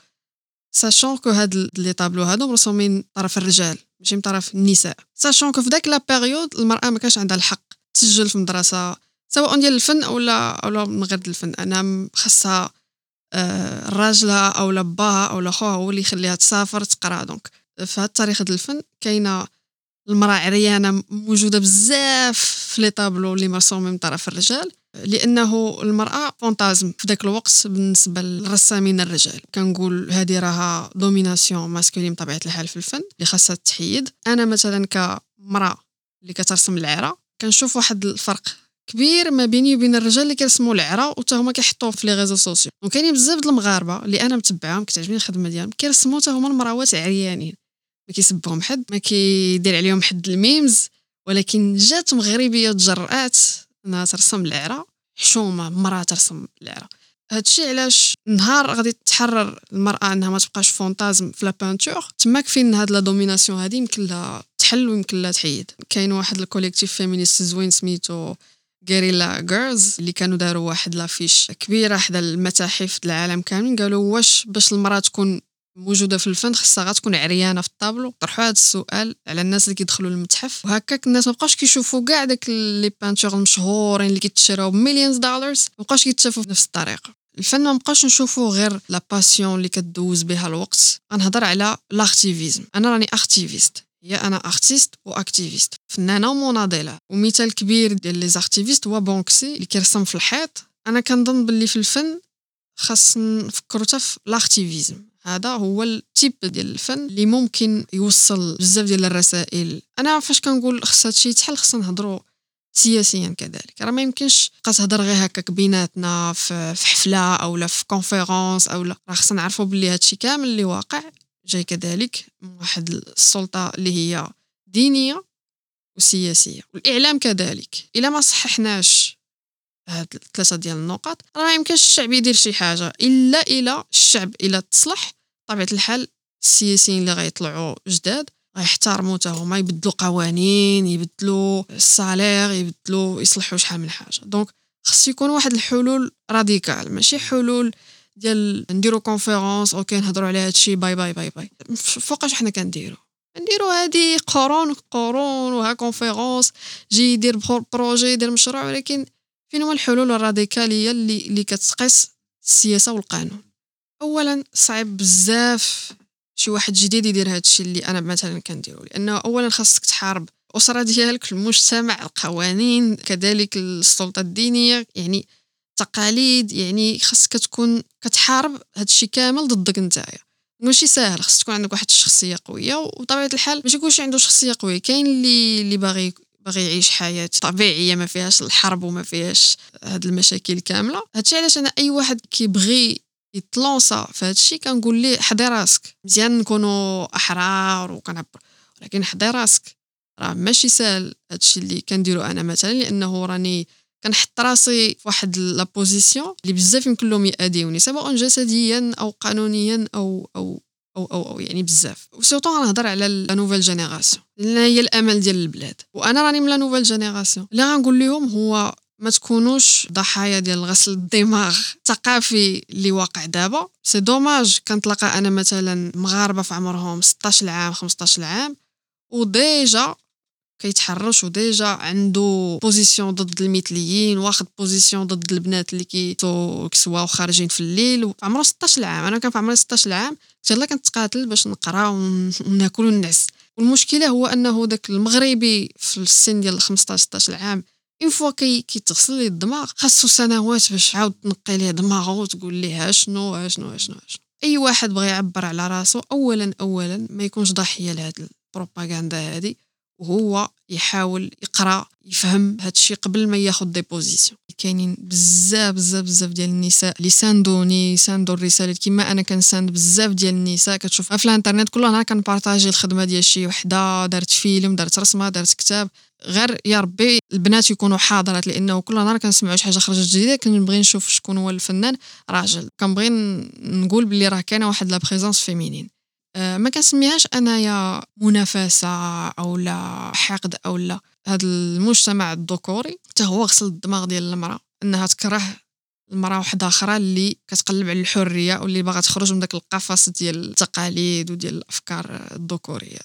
H: ساشون كو هاد لي طابلو هادو مرسومين طرف الرجال ماشي من طرف النساء ساشون كو في داك لا بيريود المرأة ما كانش عندها الحق. تسجل في مدرسه سواء ديال الفن اولا اولا من غير الفن. أنا خاصها آه راجلها اولا باها اولا خوها هو اللي يخليها تسافر تقرا. دونك في هاد التاريخ ديال الفن كاينة المراه عريانه موجودة بزاف في لي طابلو اللي مرسومين من طرف الرجال. لأنه المرأة فونتازم في ذاك الوقت بالنسبة للرسامين الرجال. كنقول هذه راها دوميناسيون ماسكولين بطبيعة الحال في الفن اللي خاصها تحيد. أنا مثلا كمرأة اللي كترسم العرا كنشوف واحد الفرق كبير ما بيني وبين الرجال اللي كيرسموا العرا وتا هما كيحطوه في لي ريزو سوسيو وكاينين بزاف د المغاربة اللي أنا متبعاهم كتعجبني الخدمة ديالهم كيرسموا تا هما المراوات عريانين. ما كيسبهم حد ما كيدير عليهم حد الميمز ولكن جات مغربية تجرأت إنها ترسم العرا حشومة مراه ترسم العرا هادشي علاش نهار غادي تحرر المرأة إنها ما تبقاش فونتازم في لا بانتور تماك فين هاد لا دوميناسيون هادي يمكن لها تحل ويمكن لها تحيد. كاين واحد الكوليكتيف فيمينيست زوين سميتو غيريلا جيرلز اللي كانوا داروا واحد لافيش كبيرة حدا المتاحف العالم كاملين قالوا واش باش المرأة تكون موجودة في الفن خصها غتكون عريانة في الطابلو. طرحوا هذا السؤال على الناس اللي كيدخلوا للمتحف. وهكاك الناس ما بقاوش كيشوفوا كاع داك لي بانتور المشهورين اللي كيتشراو بمليونز دولارز ما بقاوش كيتشافوا بنفس الطريقة الفن ما بقاش نشوفوا غير لا باسيون اللي كدوز بها الوقت. غنهضر على لاختيفيزم أنا راني اختيفيست هي أنا ارتيست واكتيفيست فنانة ومناضلة. ومثال كبير ديال لي زارتيفيست هو بونكسي اللي كيرسم في الحيط. أنا كنظن باللي في الفن خاص نفكروا حتى في لاكتيفيزم هذا هو التيب ديال الفن اللي ممكن يوصل بزاف ديال الرسائل. أنا فاش كنقول خص هادشي يتحل خصنا نهضروا سياسيا كذلك. راه ما يمكنش تبقى تهضر غير هكاك بيناتنا في حفلة أو لا في كونفيرونس أو لا. راه خصنا نعرفوا باللي هادشي كامل اللي واقع جاي كذلك من واحد السلطة اللي هي دينية وسياسية. والإعلام كذلك. إلا ما صححناش هاد الثلاثة ديال النقط راه ما يمكنش الشعب يدير شي حاجة إلا إلا الشعب إلا تصلح طبيعه الحال السياسيين اللي غيطلعوا جداد غيحترموا حتى هما يبدلوا قوانين يبدلوا الصالير يبدلوا يصلحوا شحال من حاجة. دونك خص يكون واحد الحلول راديكال ماشي حلول ديال نديرو كونفيرونس أوكي نهضروا على هادشي باي باي باي باي. فوقاش حنا كنديرو؟ نديرو هادي قرون قرون وها كونفيرونس جي يدير بروجي يدير مشروع ولكن فين هما الحلول الراديكالية اللي اللي كتقيس السياسة والقانون؟ اولا صعيب بزاف شي واحد جديد يدير هادشي اللي أنا مثلا كنديرو لأنه اولا خاصك تحارب الاسره ديالك المجتمع القوانين كذلك السلطة الدينية يعني تقاليد يعني خاصك تكون كتحارب هادشي كامل ضدك نتايا. ماشي ساهل خاص تكون عندك واحد الشخصية قوية وبطبيعه الحال ماشي كلشي عنده شخصية قوية. كاين اللي اللي باغي باغي يعيش حياة طبيعية ما فيهاش الحرب وما فيهاش هاد المشاكل كاملة. هادشي علاش أنا أي واحد كيبغي يتلونسا في هادشي كنقول ليه حضي راسك. مزيان نكونوا أحرار وكنعبر ولكن حضي راسك راه ماشي ساهل هادشي اللي كنديرو أنا مثلا لأنه راني كنحط راسي في واحد لابوزيسيون اللي بزاف يمكن لهم يأديوني سواء جسديا أو قانونيا أو أو أو أو, أو يعني بزاف. وسورتو غنهضر على لا نوفيل جينيراسيون لأن هي الأمل ديال البلاد. وأنا راني من لا نوفيل جينيراسيون اللي غنقول لهم هو ما تكونوش ضحايا ديال غسل الدماغ الثقافي اللي واقع دابا. سي دوماج كنتلاقى أنا مثلا مغاربة في عمرهم 16 عام 15 عام وديجا كيتحرش وديجا عنده بوزيسيون ضد المثليين واخد بوزيسيون ضد البنات اللي كيسواو خارجين في الليل. عمره 16 عام أنا كان في عمري 16 عام كنت يلاه كنتقاتل باش نقرا وناكل ونعس والمشكلة هو أنه داك المغربي في السن ديال 15 16 عام اون فوا كي كيتغسل ليه الدماغ خاصو سنوات باش عاود تنقي ليه دماغه وتقول ليه شنو شنو شنو شنو. أي واحد بغى يعبر على راسو اولا اولا ما يكونش ضحية لهاد البروباغندا هادي وهو يحاول يقرأ يفهم هذا الشيء قبل ما ياخذ دي بوزيسيون كاينين بزاف بزاف بزاف ديال النساء اللي ساندوني ساندو الرسالات كما أنا كنساند بزاف ديال النساء كتشوف في الانترنت كل نهار كنبارطاجي الخدمة ديال شي وحدة دارت فيلم دارت رسمة دارت كتاب. غير يا ربي البنات يكونوا حاضرات لأنه كل نهار كنسمعوا شي حاجة خرجت جديدة كنبغي نشوف شكون هو الفنان راجل. كنبغي نقول بلي راه كاينة واحد لا بريزونس فيمينين آه، ما كنسميهاش أنايا منافسة أو لا حقد أو لا. هذا المجتمع الذكوري حتى هو غسل الدماغ ديال المرأة أنها تكره المرأة واحدة أخرى اللي كتقلب على الحرية واللي باغا تخرج من داك القفص ديال التقاليد وديال الأفكار الذكورية.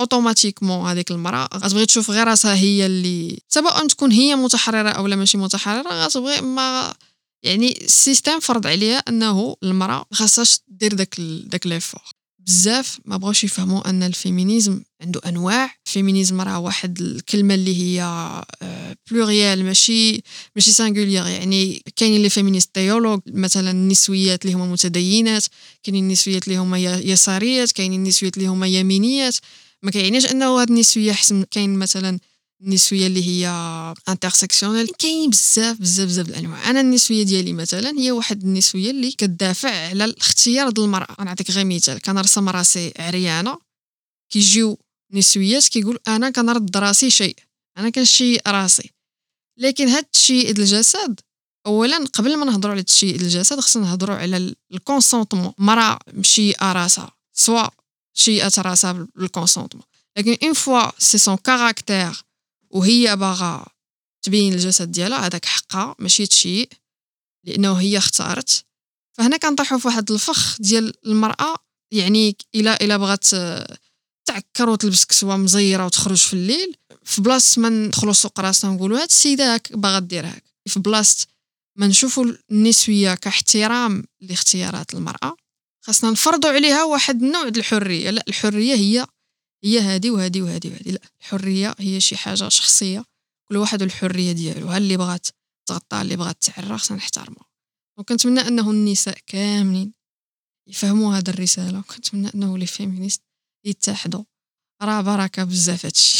H: اوتوماتيكمون هذيك المرأة. غتبغي تشوف غير راسها هي اللي سواء تكون هي متحررة أو لا ماشي متحررة غتبغي ما يعني السيستم فرض عليها أنه المرأة خاصهاش دير داك داك ليفور بزاف ما بغاوش يفهموا أن الفيمينيزم عنده أنواع. الفيمينيزم راه واحد الكلمة اللي هي بلوريال آه، ماشي ماشي سانغوليير يعني كاينين لي فيمينيست تيولوج مثلا النسويات اللي هما متدينات كاينين النسويات اللي هما يساريات كاينين النسويات اللي هما يمينيات. ما كيعنيش انه هاد النسوية احسن كاين مثلا النسوية اللي هي انترسكسيونيل كاين بزاف بزاف بزاف الأنواع. أنا النسوية ديالي مثلا هي واحد النسوية اللي كتدافع على الاختيار ديال المرأة. نعطيك غير مثال. كنرسم راسي عريانة كيجيو نسويات كيقول أنا كنرد راسي شيء. أنا كنشيء راسي. لكن هاد التشيء الجسد اولا قبل ما نهضروا على التشيء الجسد خصنا نهضروا على الكونسونطمون مرأة مشيئة راسها سوا شيئت راسها بالكونسونطمون لكن اون فوا سي سون كاركتير وهي باغا تبين الجسد ديالها هذاك حقها ماشي تشيء لأنه هي اختارت. فهنا كنطيحوا في واحد الفخ ديال المرأة يعني الا إلا بغات تعكر وتلبس كسوة مزيرة وتخرج في الليل في بلاصة ما ندخلوا سوق راسنا ونقولوا هاد السيدة هاك باغا دير هاك. في بلاصة ما نشوفوا النسوية كاحترام لاختيارات المرأة. خاصنا نفرضوا عليها واحد النوع ديال الحرية. لا الحرية هي هي هادي وهادي وهادي وهادي. لا الحرية هي شي حاجة شخصية. كل واحد والحريه ديالو. ها اللي بغات تغطى اللي بغات تعرى خصنا نحترمها وكنتمنى أنه النساء كاملين يفهموا هذا الرسالة. وكنتمنى أنه لي فيمينيست يتحدوا. راه بركة بزاف هادشي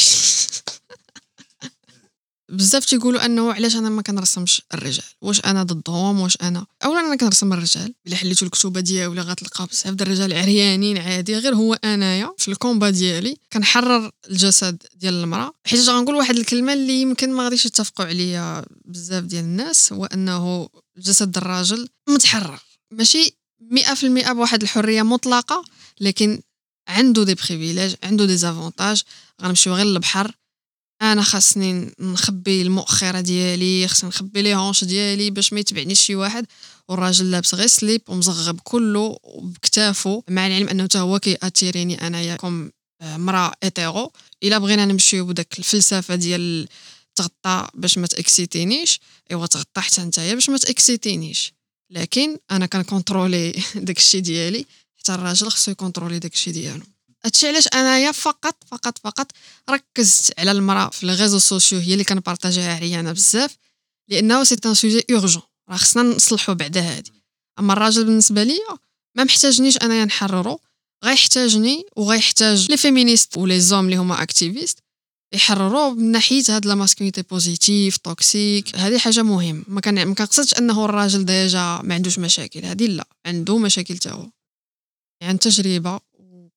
H: بزاف تيقولوا أنه علاش أنا ما كنرسمش الرجال؟ واش أنا ضدهم؟ واش أنا؟ اولا أنا كنرسم الرجال الا حليتو الكتوبة ديالي غتلقى بزاف د الرجال عريانين عادي غير هو أنايا في الكومبا ديالي كنحرر الجسد ديال المرأة. حيت غنقول واحد الكلمة اللي يمكن ما غاديش يتفقوا عليا بزاف ديال الناس هو أنه الجسد الراجل متحرر. ماشي 100% بواحد الحرية مطلقة لكن عنده دي بريفيليج عنده دي زافونتاج غنمشيو غير للبحر أنا خاصني نخبي المؤخرة ديالي خاصني نخبي لي هونش ديالي باش ما يتبعنيش شي واحد. والراجل لابس غير سليب ومزغب كله بكتافو مع العلم أنه حتى هو كياتيريني أنايا كوم مرأة اتيرو إلا بغينا نمشيو بداك الفلسفة ديال تغطى باش ما تأكسيتينيش إيوا تغطى حتى نتايا باش ما تأكسيتينيش. لكن أنا كنكونترولي داك الشيء ديالي حتى الراجل خصو يكونترولي داك الشيء ديالو. هادشي علاش انايا فقط فقط فقط ركزت على المرأة في الريزو سوسيو هي اللي كنبارطاجيها عريانه بزاف لأنه سي ان سوجي اورجون راه خصنا نصلحوا بعدا هادي. أما الراجل بالنسبة ليا ما محتاجنيش أنايا نحررو غيحتاجني وغيحتاج لي فيمينيست ولي زوم اللي هما اكتيفيست يحرروا من ناحية هاد لا ماسكولينيتي بوزيتيف توكسيك هذه حاجة مهم ما كان ما كنقصدش أنه الراجل ديجا ما عندوش مشاكل هذه لا عنده مشاكل تا هو. يعني تجربة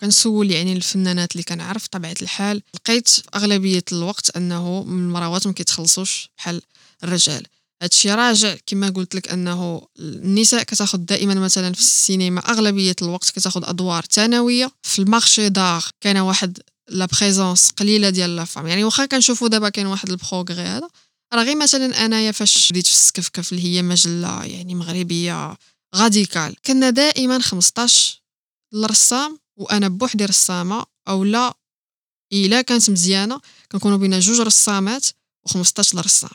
H: وكنسول يعني الفنانات اللي كنعرف طبيعة الحال. لقيت في أغلبية الوقت أنه المراوات ما كيتخلصوش بحال الرجال. هادشي راجع كما قلت لك أنه النساء كتاخذ دائما مثلا في السينما أغلبية الوقت كتاخذ أدوار ثانوية. في المارشي دار كان واحد لا بريزونس قليلة ديال لا فام يعني واخا كنشوفوا دابا كاين واحد البروغري هذا. راه غير مثلا أنايا فاش بديت في السكفكف اللي هي مجلة يعني مغربية غاديكال. كنا دائما 15 الرسام وأنا بوحدي رسامة أو لا إلا كانت مزيانة كنكونوا بينا جوج رسامات و15 رسام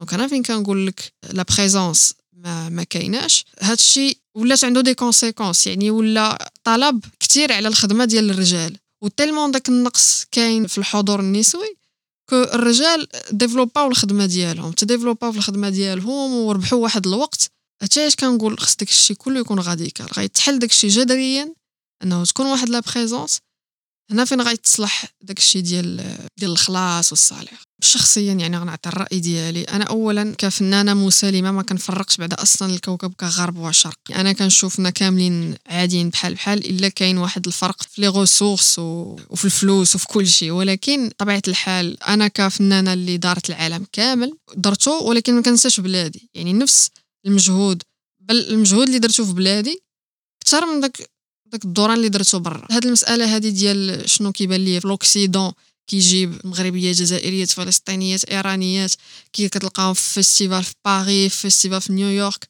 H: دونك أنا فين كنقول لك لا بريزونس ما ما كايناش. هادشي ولات عنده دي كونسيكونس يعني ولا طلب كتير على الخدمة ديال الرجال. وتيلمون داك النقص كاين في الحضور النسوي كو الرجال ديفلوباو الخدمة ديالهم تديفلوباو في الخدمة ديالهم وربحوا واحد الوقت. هادشي علاش كنقول خص داك الشيء كله يكون غاديكال غيتحل داك الشيء جذريا إنه تكون واحد لا بريزونس هنا فين غيتصلح داك الشيء ديال ديال الخلاص والصالح. شخصيا يعني غنعطي الرأي ديالي. أنا اولا كفنانة مسالمة ما كنفرقش بعد أصلا الكوكب كغرب وشرق. أنا كنشوفنا كاملين عاديين بحال بحال إلا كاين واحد الفرق في لي ريسورس و... وفي الفلوس وفي كل شيء ولكن طبيعة الحال أنا كفنانة اللي دارت العالم كامل درتو ولكن ما كنساش بلادي. يعني نفس المجهود. بل المجهود اللي درتو في بلادي أكثر من داك داك الدوران اللي درتو برا. هاد المسألة هادي ديال شنو كيبان ليا في لوكسيدون كيجيب مغربيات جزائريات فلسطينيات ايرانيات كي كتلقاهم في فيستيفال في باريس في فيستيفال في نيويورك.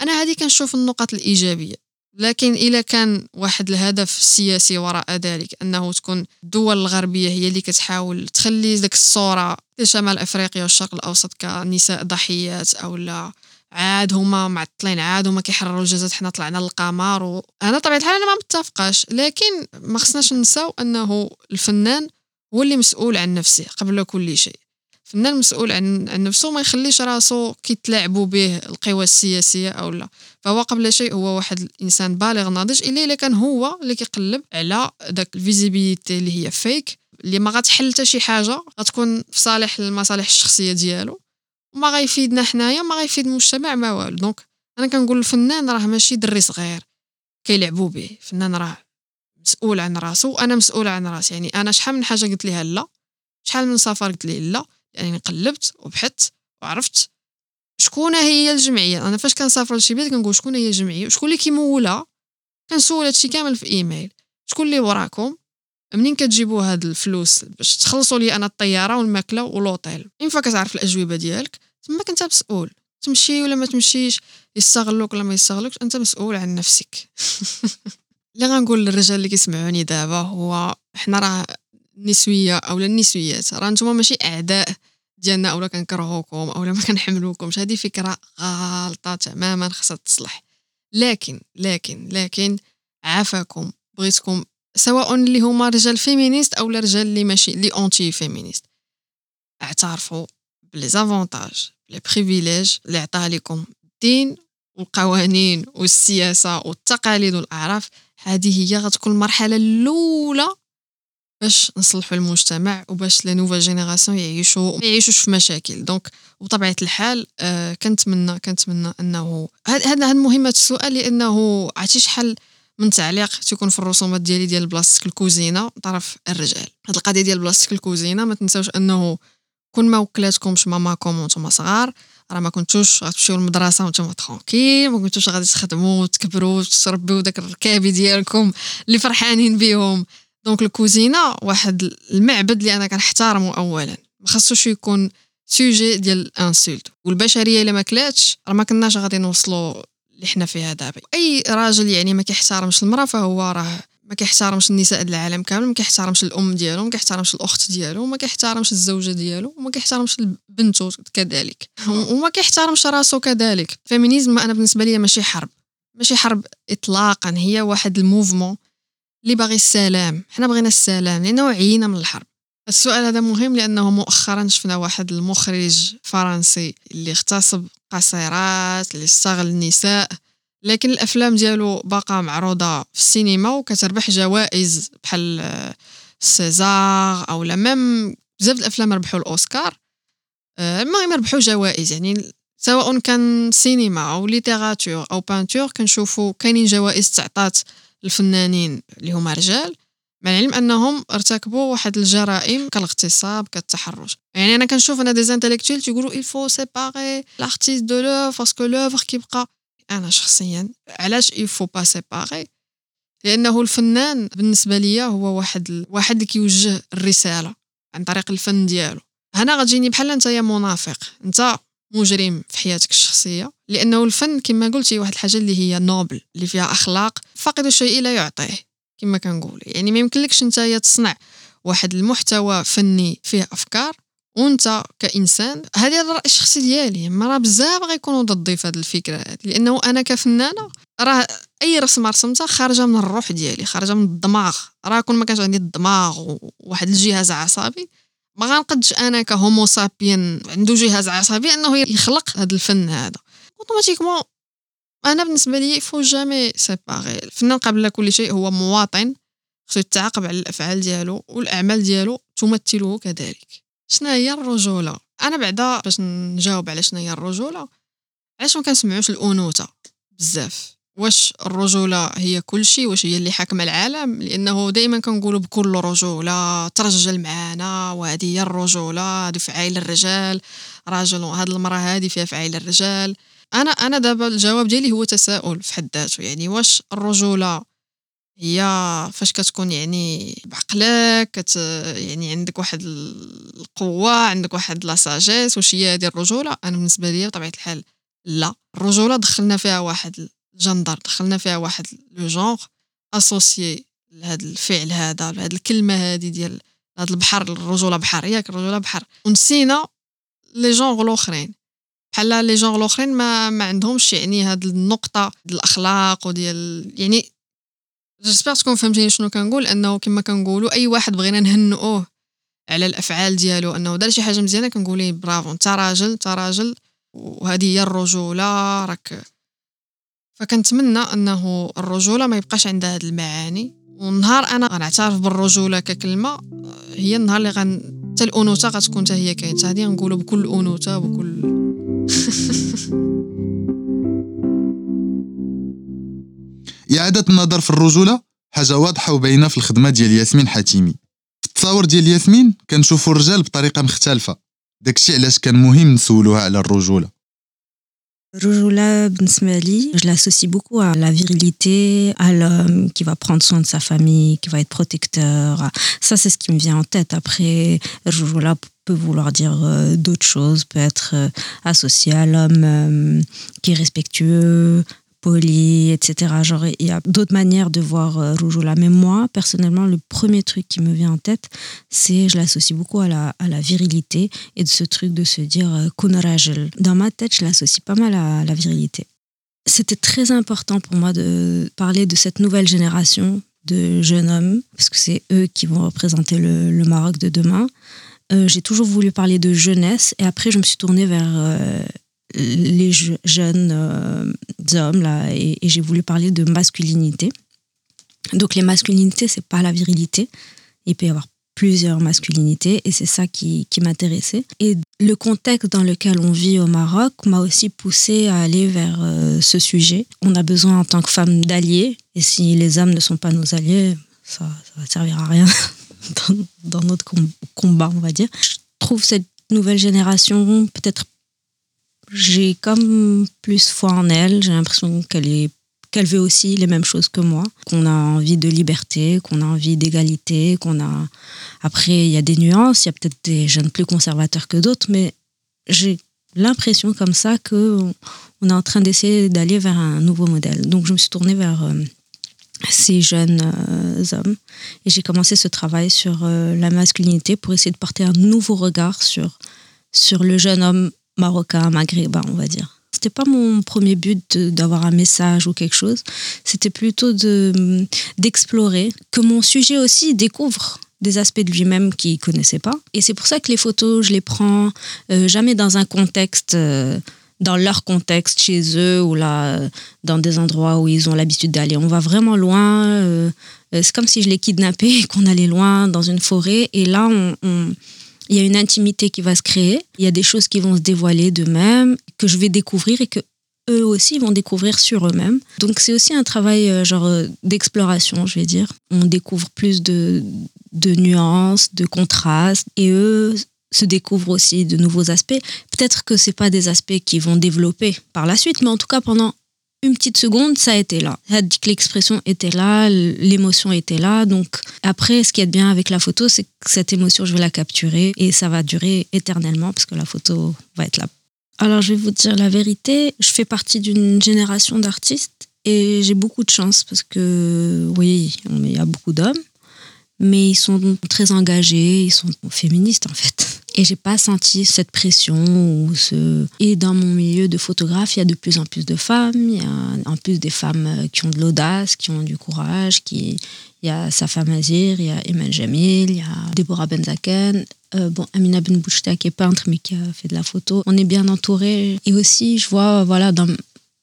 H: أنا هذه كنشوف النقط الإيجابية. لكن اذا كان واحد الهدف سياسي وراء ذلك أنه تكون الدول الغربية هي اللي كتحاول تخلي داك الصورة لشمال أفريقيا والشرق الأوسط كنساء ضحيات أو لا. عاد هما معطلين عاد هما كيحرروا الجسد حنا طلعنا للقمر وأنا طبيعة الحال أنا ما متفقاش لكن ما خصناش ننساو أنه الفنان هو اللي مسؤول عن نفسه قبل كل شيء. الفنان مسؤول عن عن نفسه ما يخليش راسو كيتلاعبوا به القوى السياسية أو لا. فهو قبل شيء هو واحد الإنسان بالغ ناضج الا إلا كان هو اللي كيقلب على داك الفيزيبيليتي اللي هي فيك اللي ما غتحل حتى شي حاجة غتكون في صالح المصالح الشخصية ديالو. وما غيفيدنا حنايا ما غيفيد المجتمع ما والو. دونك أنا كنقول الفنان راه ماشي دري صغير كيلعبوا به. الفنان راه مسؤول عن راسو وأنا مسؤول عن راسي. يعني أنا شحال من حاجة قلت ليها لا شحال من سفر قلت ليه لا. يعني قلبت وبحثت وعرفت شكون هي الجمعية. أنا فاش كنسافر لشي بلاد كنقول شكون هي الجمعية؟ وشكون اللي كيمولها؟ كنسول هادشي كامل في إيميل. شكون اللي وراكم؟ منين كتجيبوا هاد الفلوس باش تخلصوا لي أنا الطيارة والماكلة ولوطيل اين فوا كتعرف الأجوبة ديالك. تما انت مسؤول. تمشي ولا ما تمشيش يستغلوك ولا ما يستغلوكش أنت مسؤول عن نفسك. اللي غنقول للرجال اللي كيسمعوني دابا هو حنا راه النسويه اولا النسويات راه نتوما ماشي أعداء ديالنا أولا كنكرهوكم أولا ما كنحملوكمش. هذه فكرة غلطه تماما خاصها تصلح. لكن لكن لكن عافاكم. بغيتكم سواء اللي هما رجال فيمينيست أو رجال اللي ماشي اللي اونتي فيمينيست اعترفوا. بلي زافونتاج لي بريفيليج اللي عطاها لكم الدين والقوانين والسياسة والتقاليد والأعراف. هذه هي غتكون المرحلة الأولى باش نصلحوا المجتمع وباش لا نوفا جينيراسيون يعيشوا ما يعيشوش في مشاكل. دونك وبطبيعه الحال آه كنتمنى كنتمنى انه هذا هذا مهمه السؤال لأنه عرفتي شحال من تعليق تيكون في الرسومات ديالي ديال بلاصتك الكوزينة طرف الرجال. هاد القضية ديال بلاصتك الكوزينة ما تنساوش أنه كون ما وكلاتكمش ماماكم وأنتم صغار راه ما كنتوش غتمشيو للمدرسة وأنتم ترونكيل ما كنتوش غادي تخدموا وتكبروا وتربيو داك الركابي ديالكم اللي فرحانين بهم دونك الكوزينة واحد المعبد اللي أنا كنحترمه اولا. ما خاصوش يكون سوجي ديال الانسولت. والبشرية إلا ما كلاتش راه ما كناش غادي نوصلوا اللي حنا فيها دابا. أي راجل يعني ما كيحترمش المرأة فهو راه ما كيحترمش النساء العالم كامل ما كيحترمش الأم ديالو ما كيحترمش الأخت ديالو ما كيحترمش الزوجة ديالو وما كيحترمش بنته كذلك وما كيحترمش راسو كذلك. الفيمينيزم أنا بالنسبة لي ماشي حرب. ماشي حرب اطلاقا هي واحد الموفمون اللي باغي السلام. حنا بغينا السلام لأنه عينا من الحرب. السؤال هذا مهم لأنه مؤخرا شفنا واحد المخرج فرنسي اللي اغتصب قصيرات اللي استغل النساء. لكن الأفلام ديالو باقا معروضة في السينما وكتربح جوائز بحال سيزار أو لا ميم. بزاف الأفلام ربحوا الأوسكار. المهم ربحوا جوائز يعني سواء كان سينما أو ليتيراتور أو بانتور كنشوفوا كاينين جوائز تعطات الفنانين اللي هما رجال. مع العلم أنهم ارتكبوا واحد الجرائم كالاغتصاب كالتحرش. يعني أنا كنشوف أنا دي زانتيليكتويل تيقولوا séparer l'artiste de l'œuvre parce que l'œuvre كيبقى أنا شخصيا علاش faut pas séparer؟ لأنه الفنان بالنسبة لي هو واحد واحد اللي كيوجه الرسالة عن طريق الفن ديالو. هنا غتجيني بحال أنت يا منافق. أنت مجرم في حياتك الشخصية. لأنه الفن كما قلتي واحد الحاجة اللي هي نوبل اللي فيها أخلاق فاقد الشيء لا يعطيه كما كنقول يعني ما يمكنلكش أنت تصنع واحد المحتوى فني فيه أفكار وانت كإنسان هذه الرأي الشخصي ديالي. ما راه بزاف غيكونوا ضدي في هذه الفكرة هذه لأنه أنا كفنانة راه أي رسمه رسمتها خارجة من الروح ديالي خارجة من الدماغ. راه كون ما كانش عندي الدماغ وواحد الجهاز عصبي ما غنقدش أنا كهومو سابين عنده جهاز عصبي أنه يخلق هذا الفن هذا. اوتوماتيكمون أنا بالنسبة لي فو جامي سيباري الفنان قبل كل شيء هو مواطن خصو يتعاقب على الأفعال ديالو والأعمال ديالو تمثله كذلك. شنو هي الرجولة؟ أنا بعدا باش نجاوب على شنو هي الرجولة علاش ما كنسمعوش الأنوثة بزاف؟ واش الرجولة هي كل شيء؟ واش هي اللي حاكمة العالم؟ لأنه دائما كنقولوا بكل رجولة ترجل معانا وهذه هي الرجولة هذه فعايل الرجال راجل هذه المرأة هذه فيها فعايل الرجال. أنا أنا دابا الجواب ديالي هو تساؤل في حد ذاته يعني واش الرجولة هي فاش كتكون يعني بعقلك كت يعني عندك واحد القوة عندك واحد لا ساجيس واش هي هذه الرجولة؟ أنا بالنسبة لي بطبيعة الحال لا. الرجولة دخلنا فيها واحد الجندر دخلنا فيها واحد لو جونغ اسوسيي لهذا الفعل هذا لهذه الكلمة هذه ديال هذا البحر الرجولة بحر ياك الرجولة بحر. ونسينا لي جونغ الأخرين. بحال لي جونغ الأخرين ما ما عندهمش يعني هاد النقطة ديال الأخلاق وديال يعني جيسبر تكون فهمتيني شنو كنقول أنه كما كنقولوا أي واحد بغينا نهنئوه على الأفعال ديالو أنه دار شي حاجة مزيانة كنقول ليه برافو أنت راجل أنت راجل وهذه هي الرجولة راك. فكنتمنى أنه الرجولة ما يبقاش عندها هاد المعاني. والنهار أنا غنعترف بالرجولة ككلمة هي النهار اللي غن حتى الأنوثة غتكون حتى هي كاين هذه نقولوا بكل أنوثة وبكل
B: إعادة النظر في الرجولة حاجة واضحة وباينة في الخدمة ديال ياسمين حاتيمي في التصاور ديال ياسمين كنشوفو الرجال بطريقة مختلفة. داكشي علاش كان مهم نسولوها على الرجولة.
I: الرجولة بالنسبة لي جو لاسوسي بوكو على لا فيريليتي à l'homme qui va prendre soin de sa famille qui va être protecteur. Ça c'est ce qui me vient الرجولة peut vouloir dire euh, d'autres choses peut être euh, associé à l'homme euh, qui est respectueux poli, etc. Genre, il y a d'autres manières de voir euh. Mais moi, personnellement, le premier truc qui me vient en tête, c'est, je l'associe beaucoup à la, à la virilité et de ce truc de se dire euh. Dans ma tête, je l'associe pas mal à la virilité. C'était très important pour moi de parler de cette nouvelle génération de jeunes hommes, parce que c'est eux qui vont représenter le, le Maroc de demain. Euh, j'ai toujours voulu parler de jeunesse et après je me suis tournée vers euh, les je- jeunes euh, hommes là et, j'ai voulu parler de masculinité. Donc les masculinités c'est pas la virilité, il peut y avoir plusieurs masculinités et c'est ça qui, m'intéressait. Et le contexte dans lequel on vit au Maroc m'a aussi poussé à aller vers euh, ce sujet. On a besoin en tant que femme d'alliés et si les hommes ne sont pas nos alliés, ça, ça va servir à rien dans, notre com- combat, on va dire. Je trouve cette nouvelle génération, peut-être, j'ai comme plus foi en elle. J'ai l'impression qu'elle est qu'elle veut aussi les mêmes choses que moi, qu'on a envie de liberté, qu'on a envie d'égalité, qu'on a... Après, il y a des nuances, il y a peut-être des jeunes plus conservateurs que d'autres, mais j'ai l'impression comme ça que on est en train d'essayer d'aller vers un nouveau modèle. Donc, je me suis tournée vers euh, ces jeunes euh, hommes et j'ai commencé ce travail sur euh, la masculinité pour essayer de porter un nouveau regard sur, sur le jeune homme marocain, maghrébin, on va dire. C'était pas mon premier but d'avoir un message ou quelque chose. C'était plutôt de d'explorer que mon sujet aussi découvre des aspects de lui-même qu'il connaissait pas. Et c'est pour ça que les photos, je les prends euh, jamais dans un contexte, euh, dans leur contexte chez eux ou là, euh, dans des endroits où ils ont l'habitude d'aller. On va vraiment loin. c'est comme si je les kidnappais et qu'on allait loin dans une forêt. Et là, on, il y a une intimité qui va se créer, il y a des choses qui vont se dévoiler d'eux-mêmes, que je vais découvrir et que eux aussi vont découvrir sur eux-mêmes. Donc c'est aussi un travail euh, genre euh, d'exploration, je vais dire. On découvre plus de, de nuances, de contrastes, et eux se découvrent aussi de nouveaux aspects. Peut-être que c'est pas des aspects qui vont développer par la suite, mais en tout cas pendant une petite seconde, ça été là. Ça dit que l'expression était là, l'émotion était là. Donc après, ce qui est bien avec la photo, c'est que cette émotion, je vais la capturer et ça va durer éternellement parce que la photo va être là. Alors je vais vous dire la vérité, je fais partie d'une génération d'artistes et j'ai beaucoup de chance parce que oui, il y a beaucoup d'hommes, mais ils sont très engagés, ils sont féministes en fait. Et j'ai pas senti cette pression ou ce. Et dans mon milieu de photographe, il y a de plus en plus de femmes. Il y a en plus des femmes euh, qui ont de l'audace, qui ont du courage. Qui... Il y a Safa Mazir, il y a Iman Jamil, il y a Deborah Benzaken. Euh, bon, Amina Ben Bouchta qui est peintre mais qui a fait de la photo. On est bien entouré. Et aussi, je vois, voilà, dans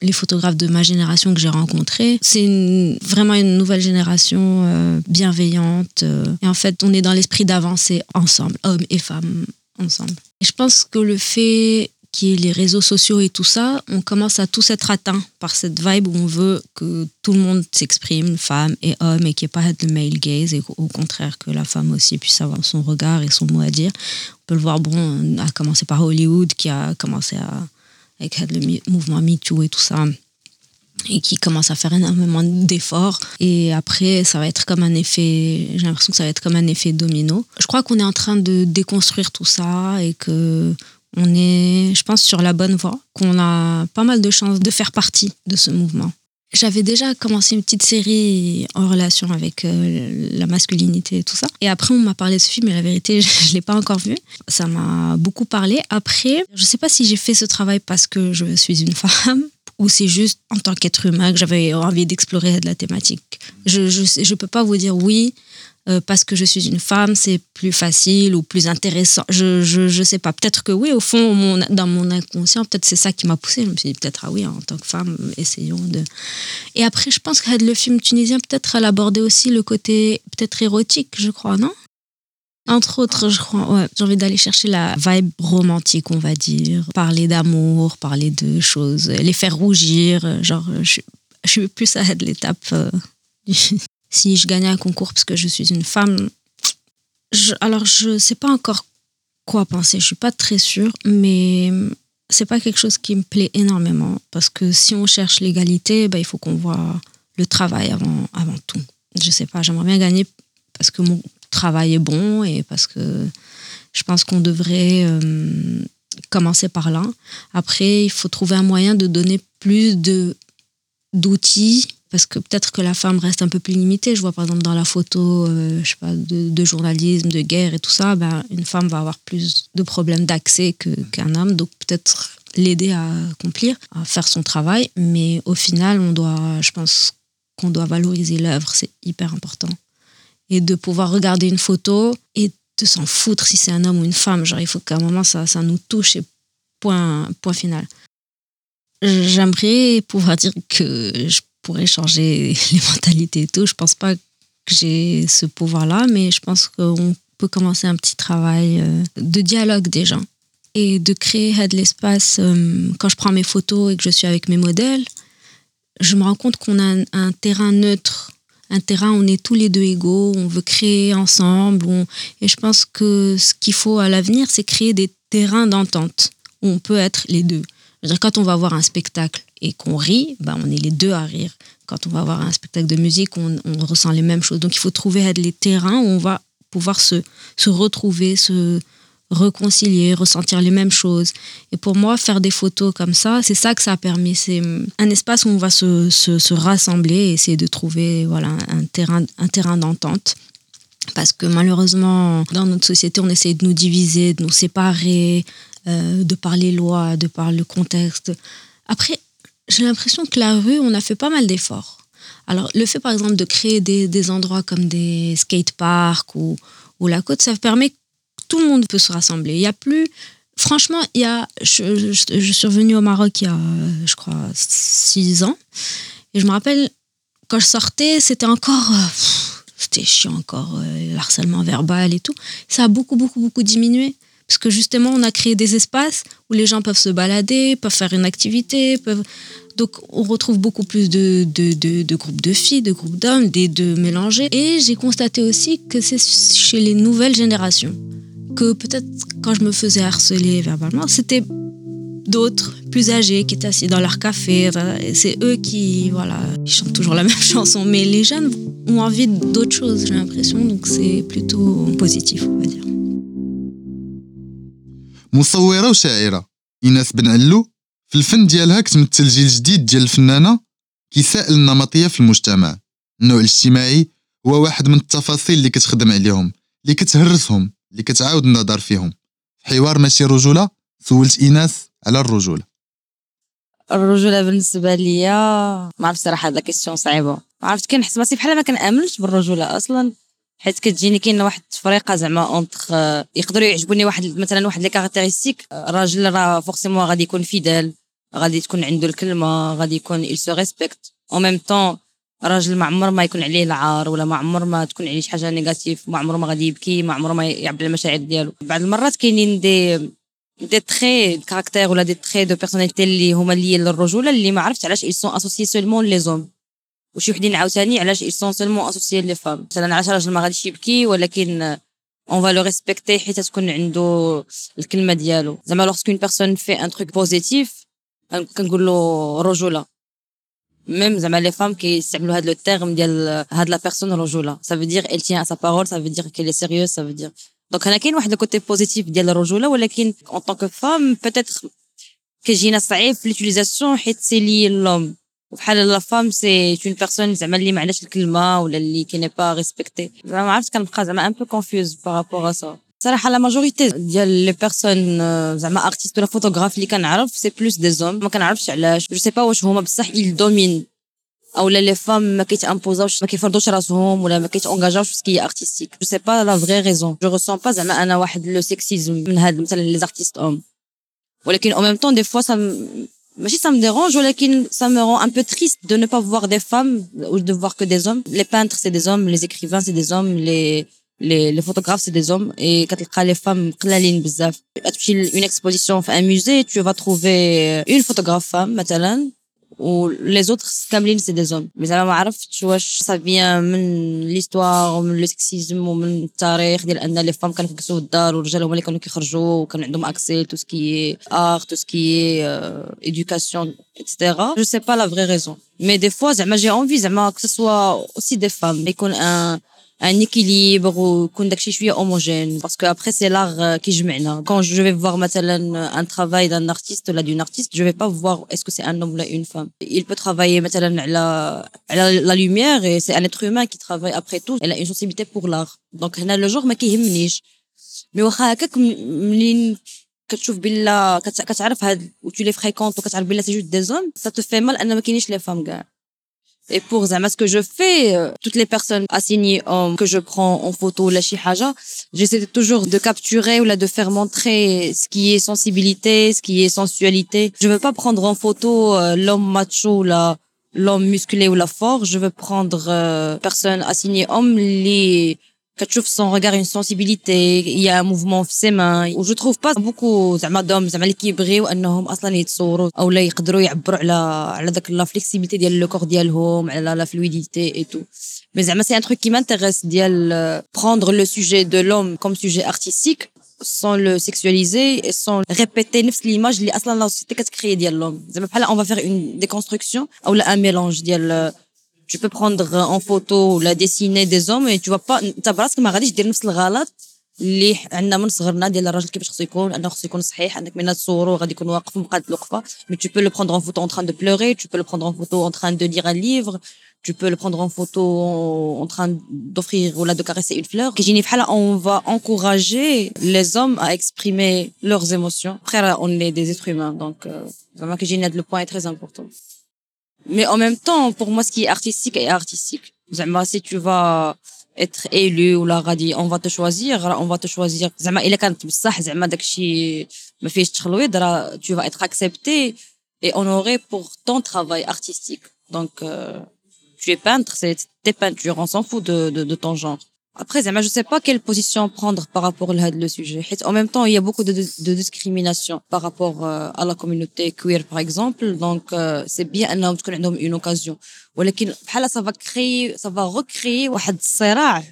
I: les photographes de ma génération que j'ai rencontrés. C'est vraiment une nouvelle génération euh, bienveillante. et en fait, on est dans l'esprit d'avancer ensemble, hommes et femmes ensemble. Et je pense que le fait qu'il y ait les réseaux sociaux et tout ça, on commence à tous être atteints par cette vibe où on veut que tout le monde s'exprime, femmes et hommes, et qu'il n'y ait pas de male gaze, et qu'au contraire que la femme aussi puisse avoir son regard et son mot à dire. On peut le voir, bon, à commencer par Hollywood, qui a commencé à, avec le mouvement MeToo et tout ça, et qui commence à faire énormément d'efforts. Et après, ça va être comme un effet, j'ai l'impression que ça va être comme un effet domino. Je crois qu'on est en train de déconstruire tout ça et que on est, je pense, sur la bonne voie, qu'on a pas mal de chances de faire partie de ce mouvement. J'avais déjà commencé une petite série en relation avec euh, la masculinité et tout ça. Et après, on m'a parlé de ce film, mais la vérité, je ne l'ai pas encore vu. Ça m'a beaucoup parlé. Après, je ne sais pas si j'ai fait ce travail parce que je suis une femme ou c'est juste en tant qu'être humain que j'avais envie d'explorer de la thématique. Je ne peux pas vous dire oui. euh, parce que je suis une femme, c'est plus facile ou plus intéressant. Je, je, je sais pas. Peut-être que oui, au fond, dans mon inconscient, peut-être c'est ça qui m'a poussée. Je me suis dit, peut-être, ah oui, en tant que femme, essayons de. Et après, je pense que le film tunisien, peut-être, elle abordait aussi le côté peut-être érotique, je crois, non? Entre autres, je crois, ouais, j'ai envie d'aller chercher la vibe romantique, on va dire. Parler d'amour, parler de choses, les faire rougir. Genre, je, suis- plus à l'étape. euh, si je gagnais un concours parce que je suis une femme, alors je sais pas encore quoi penser. Je suis pas très sûre, mais c'est pas quelque chose qui me plaît énormément parce que si on cherche l'égalité, ben, il faut qu'on voit le travail avant, avant tout. Je sais pas, j'aimerais bien gagner parce que mon travail est bon et parce que je pense qu'on devrait euh, commencer par là. Après, il faut trouver un moyen de donner plus de d'outils parce que peut-être que la femme reste un peu plus limitée. Je vois par exemple dans la photo, euh, je sais pas, de, journalisme, de guerre et tout ça, ben, une femme va avoir plus de problèmes d'accès qu'un homme. Donc peut-être l'aider à accomplir, à faire son travail. Mais au final, on doit, je pense, qu'on doit valoriser l'œuvre, c'est hyper important. Et de pouvoir regarder une photo et de s'en foutre si c'est un homme ou une femme. Genre, il faut qu'à un moment, ça, nous touche et point, point final. J'aimerais pouvoir dire que je pourrais changer les mentalités et tout. Je pense pas que j'ai ce pouvoir-là, mais je pense qu'on peut commencer un petit travail euh, de dialogue des gens et de créer de l'espace. euh, Quand je prends mes photos et que je suis avec mes modèles, je me rends compte qu'on a un terrain neutre, un terrain où on est tous les deux égaux, on veut créer ensemble. Et je pense que ce qu'il faut à l'avenir, c'est créer des terrains d'entente où on peut être les deux. Dire, quand on va voir un spectacle et qu'on rit, ben, on est les deux à rire. Quand on va voir un spectacle de musique, on, on ressent les mêmes choses. Donc il faut trouver les terrains où on va pouvoir se, se retrouver, se réconcilier, ressentir les mêmes choses. Et pour moi, faire des photos comme ça, c'est ça que ça a permis. C'est hum, un espace où on va se, se, se rassembler et essayer de trouver voilà, un terrain, un terrain d'entente. Parce que malheureusement, dans notre société, on essaie de nous diviser, de nous séparer, euh, de par les lois, de par le contexte. Après, j'ai l'impression que la rue, on a fait pas mal d'efforts. Alors, le fait, par exemple, de créer des, des endroits comme des skateparks ou, ou la côte, ça permet tout le monde peut se rassembler. Il y a plus... Franchement, il y a, je, suis revenue au Maroc il y a, je crois, six ans. Et je me rappelle, quand je sortais, c'était encore... euh, C'était chiant encore, euh, le harcèlement verbal et tout. Ça a beaucoup, beaucoup, beaucoup diminué. Parce que justement, on a créé des espaces où les gens peuvent se balader, peuvent faire une activité, peuvent... Donc, on retrouve beaucoup plus de, de, de, de groupes de filles, de groupes d'hommes, des deux mélangés. Et j'ai constaté aussi que c'est chez les nouvelles générations que peut-être quand je me faisais harceler verbalement, c'était d'autres plus âgés qui étaient assis dans leur café. Enfin, et C'est eux qui, voilà, ils chantent toujours la même chanson. Mais les jeunes ont envie d'autre chose, j'ai l'impression. Donc, c'est plutôt positif, on va dire.
B: مصوره وشاعره ايناس بن علو في الفن ديالها كتمثل جيل جديد ديال الفنانه كيسائل النمطيه في المجتمع النوع الاجتماعي هو واحد من التفاصيل اللي كتخدم عليهم اللي كتهرسهم اللي كتعاود النظر فيهم. في حوار ماشي رجوله سولت ايناس على الرجولة.
J: الرجولة بالنسبة ليا ما عرفت صراحة هاد كيسيون صعيبة. ما عرفت كنحس راسي بحال ما كنأمنش بالرجولة أصلا. حيت كتجيني كاين واحد التفريقه زعما اونتخ يقدروا يعجبوني واحد مثلا واحد لي كاركتيرستيك الراجل راه فورسيمون غادي يكون فيدال غادي تكون عنده الكلمة غادي يكون il se respecte. En même temps راجل ما عمر ما يكون عليه العار ولا ما عمر ما تكون عليه شي حاجة نيجاتيف ما عمره ما غادي يبكي ما عمره ما يعبر على المشاعر ديالو. بعض المرات كاينين دي دي تري كاركتير ولا دي تري دو بيرسوناليتي اللي هما اللي للرجولة اللي ما عرفتش علاش ils sont associés seulement les hommes. وشي وحدين عاوتاني علاش ils sont seulement associés les femmes. مثلا علاش راجل ما غاديش يبكي ولكن va le respecter حيت تكون عنده الكلمة ديالو. زعما lorsqu'une personne fait un truc positif كنقول له رجولة. même زعما les femmes كيستعملوا هذا لو terme ديال هاد لا بيرسون رجوله ça veut dire elle tient à sa parole ça veut dire qu'elle est sérieuse ça veut dire دونك هنا كاين واحد الكوتي بوزيتيف ديال الرجوله ولكن en tant que femme peut-être كيجينا صعيب في ليتيليزاسيون حيت سي لي لوم وبحال لا فام سي اون بيرسون زعما اللي ما عندهاش الكلمه ولا اللي كي ني با ريسبكتي زعما ما عرفتش كنبقى زعما ان بو كونفيوز بارابور ا سا صراحه لا ماجوريتي ديال لي بيرسون زعما ارتيست ولا فوتوغراف اللي كنعرف سي بلوس دي زوم ما كنعرفش علاش جو سي با واش هما بصح يل دومين او لا لي فام ما كيتامبوزاوش ما كيفرضوش راسهم ولا ما كيتونجاجاوش في سكي ارتستيك جو سي با لا فري ريزون جو ريسون با زعما انا واحد لو سيكسيزم من هاد مثلا لي زارتيست اوم ولكن en même temps des fois ça me ماشي ça me dérange ولكن ça me rend un peu triste de ne pas voir des femmes ou de voir que des hommes les peintres c'est des hommes les écrivains c'est des hommes les les, les photographes c'est des hommes et كتلقى les femmes قلالين بزاف تمشي une exposition في un musée tu vas trouver une photographe femme مثلا و les autres كاملين سي دي زوم مي زعما ما عرفتش واش سا فيان من ليستوار ومن لو سكسيزم ومن التاريخ ديال ان لي فام كانوا كيجلسوا في الدار والرجال هما اللي كانوا كيخرجوا وكان عندهم اكسي تو سكي ار تو سكي éducation etc je sais pas la vraie raison mais des fois زعما j'ai envie زعما que ce soit aussi des femmes يكون un un équilibre ويكون داكشي شويه homogène parce que après c'est l'art euh, qui جمعنا quand je vais voir مثلا un travail d'un artiste ou d'une artiste je vais pas voir est-ce que c'est un homme ou une femme il peut travailler مثلا على على la lumière et c'est un être humain qui travaille après tout elle a une sensibilité pour l'art donc هنا le genre ما كيهمنيش مي واخا هكاك م- منين كتشوف بلا كت- كتعرف هاد و tu les fréquentes وكتعرف بلا سي جوست دي زوم ça te fait mal ان ما كاينينش لي فام كاع et pour Zama, ce que je fais, euh, toutes les personnes assignées hommes que je prends en photo, la chihaja, j'essaie toujours de capturer ou là de faire montrer ce qui est sensibilité, ce qui est sensualité. Je veux pas prendre en photo euh, l'homme macho là, l'homme musclé ou la fort. Je veux prendre euh, personne assignée homme les كتشوف son regard une sensibilité il y a un mouvement في ses mains و je trouve pas beaucoup زعما دوم زعما اللي كيبغيو انهم اصلا يتصوروا او لا يقدروا يعبروا على على داك لا فليكسيبيتي ديال لو كور ديالهم على لا فلويديتي اي تو مي زعما سي ان تروك كي مانتيريس ديال prendre le sujet de l'homme comme sujet artistique sans le sexualiser et sans répéter نفس l'image اللي اصلا لا سوسيتي كتكري ديال l'homme زعما بحال on va faire une déconstruction ou un mélange ديال tu peux prendre en photo la dessinée des hommes et tu vas pas انت براسك ما غاديش دير نفس الغلط اللي عندنا من صغرنا ديال الراجل كيفاش خصو يكون انه خصو يكون صحيح انك من تصورو غادي يكون واقف مقاد الوقفه mais tu peux le prendre en photo en train de pleurer tu peux le prendre en photo en train de lire un livre tu peux le prendre en photo en train d'offrir ou là de caresser une fleur كيجيني بحال on va encourager les hommes à exprimer leurs émotions après on est des êtres humains donc vraiment كيجيني هذا le point est très important Mais en même temps, pour moi, ce qui est artistique est artistique. Zama, bah, si tu vas être élu ou la radie, on va te choisir, on va te choisir. Zama, il est quand Zama, dakshi, ma fille, tu vas être accepté et honoré pour ton travail artistique. Donc, euh, tu es peintre, c'est tes peintures, on s'en fout de, de, de ton genre. Après, je ne sais pas quelle position prendre par rapport à le sujet. En même temps, il y a beaucoup de, de discrimination par rapport euh, à la communauté queer, par exemple. Donc, euh, c'est bien qu'on ait une occasion. Mais ça va créer, ça va recréer واحد الصراع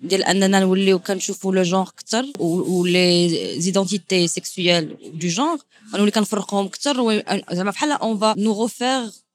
J: ديال اننا نوليو كنشوفوا لو جونغ اكثر و لي زيدونتيتي سيكسويال دو جونغ غنولي كنفرقهم اكثر زعما بحال اون فا نو روفير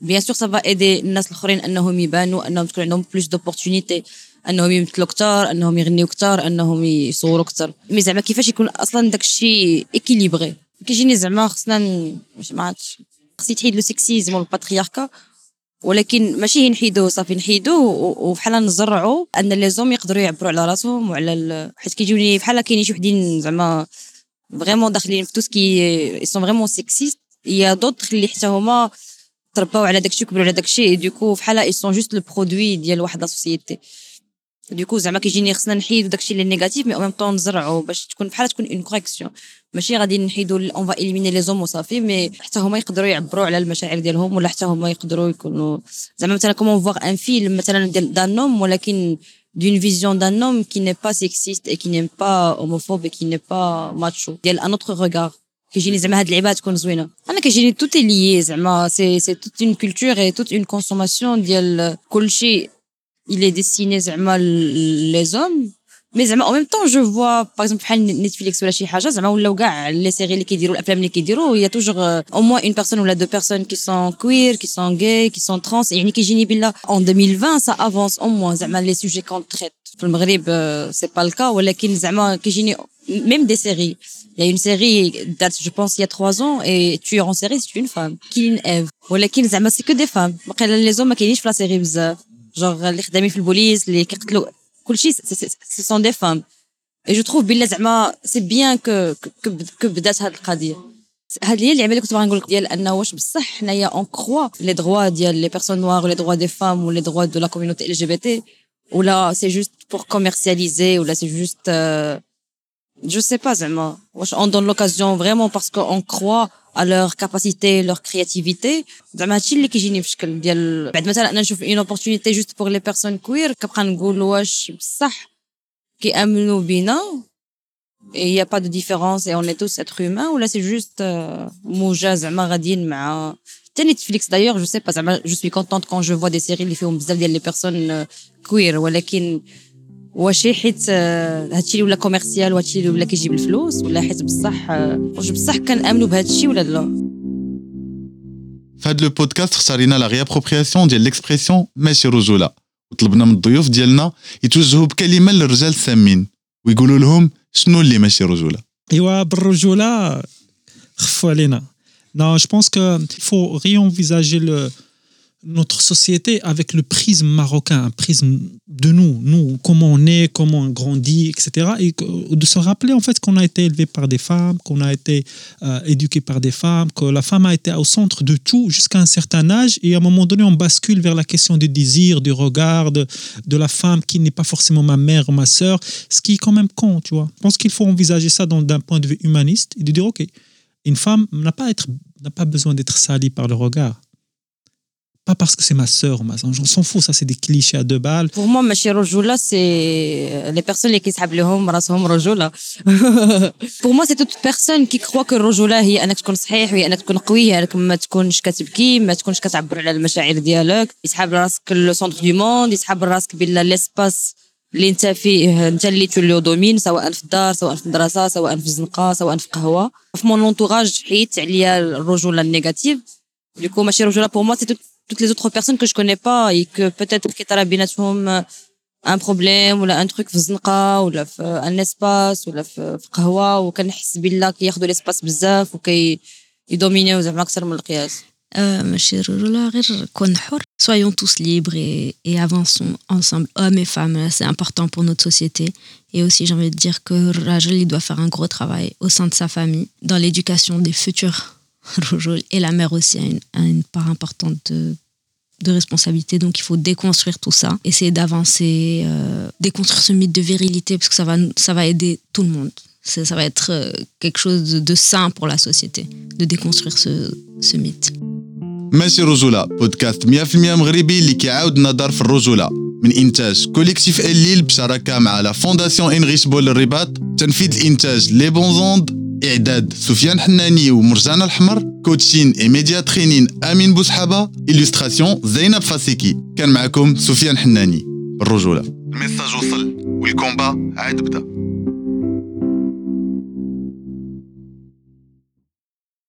J: بيان سور سافا ايدي الناس الاخرين انهم يبانوا انهم تكون عندهم بلوس دوبورتونيتي انهم يمثلوا أكثر انهم يغنيوا أكثر انهم يصوروا أكثر مي زعما كيفاش يكون أصلا داك الشيء اكيليبري كيجيني زعما خصنا ما عرفتش خصني تحيد لو سيكسيزم والباترياركا ولكن ماشي نحيدوه صافي نحيدوه وبحال نزرعوا ان لي زوم يقدروا يعبروا على راسهم وعلى حيت كيجوني بحال كاينين شي وحدين زعما فريمون داخلين في تو سكي سون فريمون سيكسيست يا دوطخ اللي حتى هما ترباو على داكشي وكبروا على داكشي دوكو بحال اي سون جوست لو برودوي ديال واحد لا سوسيتي دوكو زعما كيجيني خصنا نحيدو داكشي اللي نيجاتيف مي أو ميم طون نزرعو باش تكون بحال تكون اون كوريكسيون ماشي غادي نحيدو اون فا اليميني لي زوم وصافي مي حتى هما يقدروا يعبروا على المشاعر ديالهم ولا حتى هما يقدروا يكونوا زعما مثلا كومون فوار ان فيلم مثلا ديال دان نوم ولكن d'une vision d'un homme qui n'est pas sexiste et qui n'est pas homophobe et qui n'est pas macho. ديال un autre regard. كيجيني زعما هاد اللعيبه تكون زوينه انا كيجيني توت ليي زعما سي سي توت اون كولتور اي توت اون كونسوماسيون ديال كلشي il est destiné زعما les hommes مي زعما او ميم طون جو فوا باغ اكزومبل بحال نتفليكس ولا شي حاجه زعما ولاو كاع لي سيري اللي كيديروا الافلام اللي كيديروا هي توجور او موان اون بيرسون ولا دو بيرسون كي سون كوير كي سون غاي كي سون ترانس يعني كيجيني بلا اون 2020 سا افونس او موان زعما لي سوجي كون تريت في المغرب سي با الكا ولكن زعما كيجيني ميم دي سيري Il y a une série date, je pense, il y a trois ans, et tueur en série, c'est une femme. Killing Eve. ولكن زعما c'est que des femmes. les hommes ما كاينينش في لا سيري بزاف. genre اللي خدامين في البوليس اللي كيقتلوا كلشي ce sont des femmes. Et je trouve بالله زعما سي بيان كو كو بدات هذه القضيه هذه هي اللعبه اللي كنت باغا نقول لك ديال انه واش بصح حنايا اون كخوا لي دروا ديال لي بيرسون نوار ولي دروا دي فام ولي دروا دو لا كوميونيتي ال جي بي تي ولا سي جوست بور كوميرسياليزي ولا سي جوست je sais pas زعما واش on donne l'occasion vraiment parce qu'on croit à leur capacité leur créativité زعما هادشي اللي كيجيني في شكل ديال بعد مثلا انا نشوف اون opportunité juste pour les personnes queer كنبقى نقول واش بصح كيامنوا بينا il y a pas de différence et on est tous êtres humains ou là c'est juste موجه زعما غاديين مع حتى نتفليكس دايوغ جو سي با زعما جو سوي كونتونت كون جو فوا دي سيري اللي فيهم بزاف ديال لي بيرسون كوير ولكن واشي حيت هادشي اللي ولا كوميرسيال وهادشي اللي ولا كيجيب الفلوس ولا حيت بصح واش بصح كنامنوا بهادشي ولا لا
B: في هذا لو بودكاست اختارينا لا ريابروبرياسيون ديال ليكسبريسيون ماشي رجوله وطلبنا من الضيوف ديالنا يتوجهوا بكلمه للرجال السامين ويقولوا لهم شنو اللي ماشي رجوله
F: ايوا بالرجوله خفوا علينا Non, je pense qu'il faut réenvisager le, notre société avec le prisme marocain, un prisme de nous, nous, comment on est, comment on grandit, etc. Et de se rappeler en fait qu'on a été élevé par des femmes, qu'on a été euh, éduqué par des femmes, que la femme a été au centre de tout jusqu'à un certain âge. Et à un moment donné, on bascule vers la question du désir, du regard, de, la femme qui n'est pas forcément ma mère ou ma sœur, ce qui est quand même con, tu vois. Je pense qu'il faut envisager ça d'un point de vue humaniste et de dire, OK, une femme n'a pas besoin d'être salie par le regard pas parce que c'est ma sœur ma. On s'en fout, ça c'est des clichés à deux balles.
J: Pour moi, ماشي رجولة c'est les personnes لهم راسهم رجولة. Pour moi, c'est toute personne qui croit que الرجولة هي انك تكون صحيح وهي انك تكون قوي انك ما تكونش كتبكي ما تكونش كتعبر على المشاعر ديالك يسحب راسك لو سونتر دو موند يسحب راسك بلا ليسباس اللي انت فيه انت اللي تولي دومين سواء في الدار سواء في المدرسة سواء في الزنقه سواء في قهوه في مون لونتوراج حيدت عليا الرجوله النيجاتيف دوكو ماشي رجوله بور موا سي toutes les autres personnes que je connais pas et que peut-être كيطرا بيناتهم un problème ولا un truc في الزنقه ولا في un espace ولا في قهوه وكنحس بالله كياخذوا ليسباس بزاف وكي يدومينيو زعما اكثر من القياس
I: ماشي رجولة غير كون حر soyons tous libres et, et avançons ensemble hommes et femmes c'est important pour notre société et aussi j'ai envie de dire que Rajel il doit faire un gros travail au sein de sa famille dans l'éducation des futurs et la mère aussi a une, a une part importante de, de, responsabilité. Donc il faut déconstruire tout ça, essayer d'avancer, euh, déconstruire ce mythe de virilité, parce que ça va, ça va aider tout le monde. Ça va être euh, quelque chose de, de, sain pour la société, de déconstruire ce, ce mythe.
B: ماشي رجولة بودكاست 100% مغربي اللي كيعاود النظر في الرجولة من إنتاج كوليكتيف الليل بشراكة مع لا فونداسيون إنغيش بول الرباط تنفيذ الإنتاج لي بونزوند إعداد سفيان حناني ومرجان الحمر كوتشين اي ميديا ترينين آمين بوسحابة الستراسيون زينب فاسيكي. كان معكم سفيان حناني. بالرجولة.
A: الميساج وصل والكومبا عاد بدا.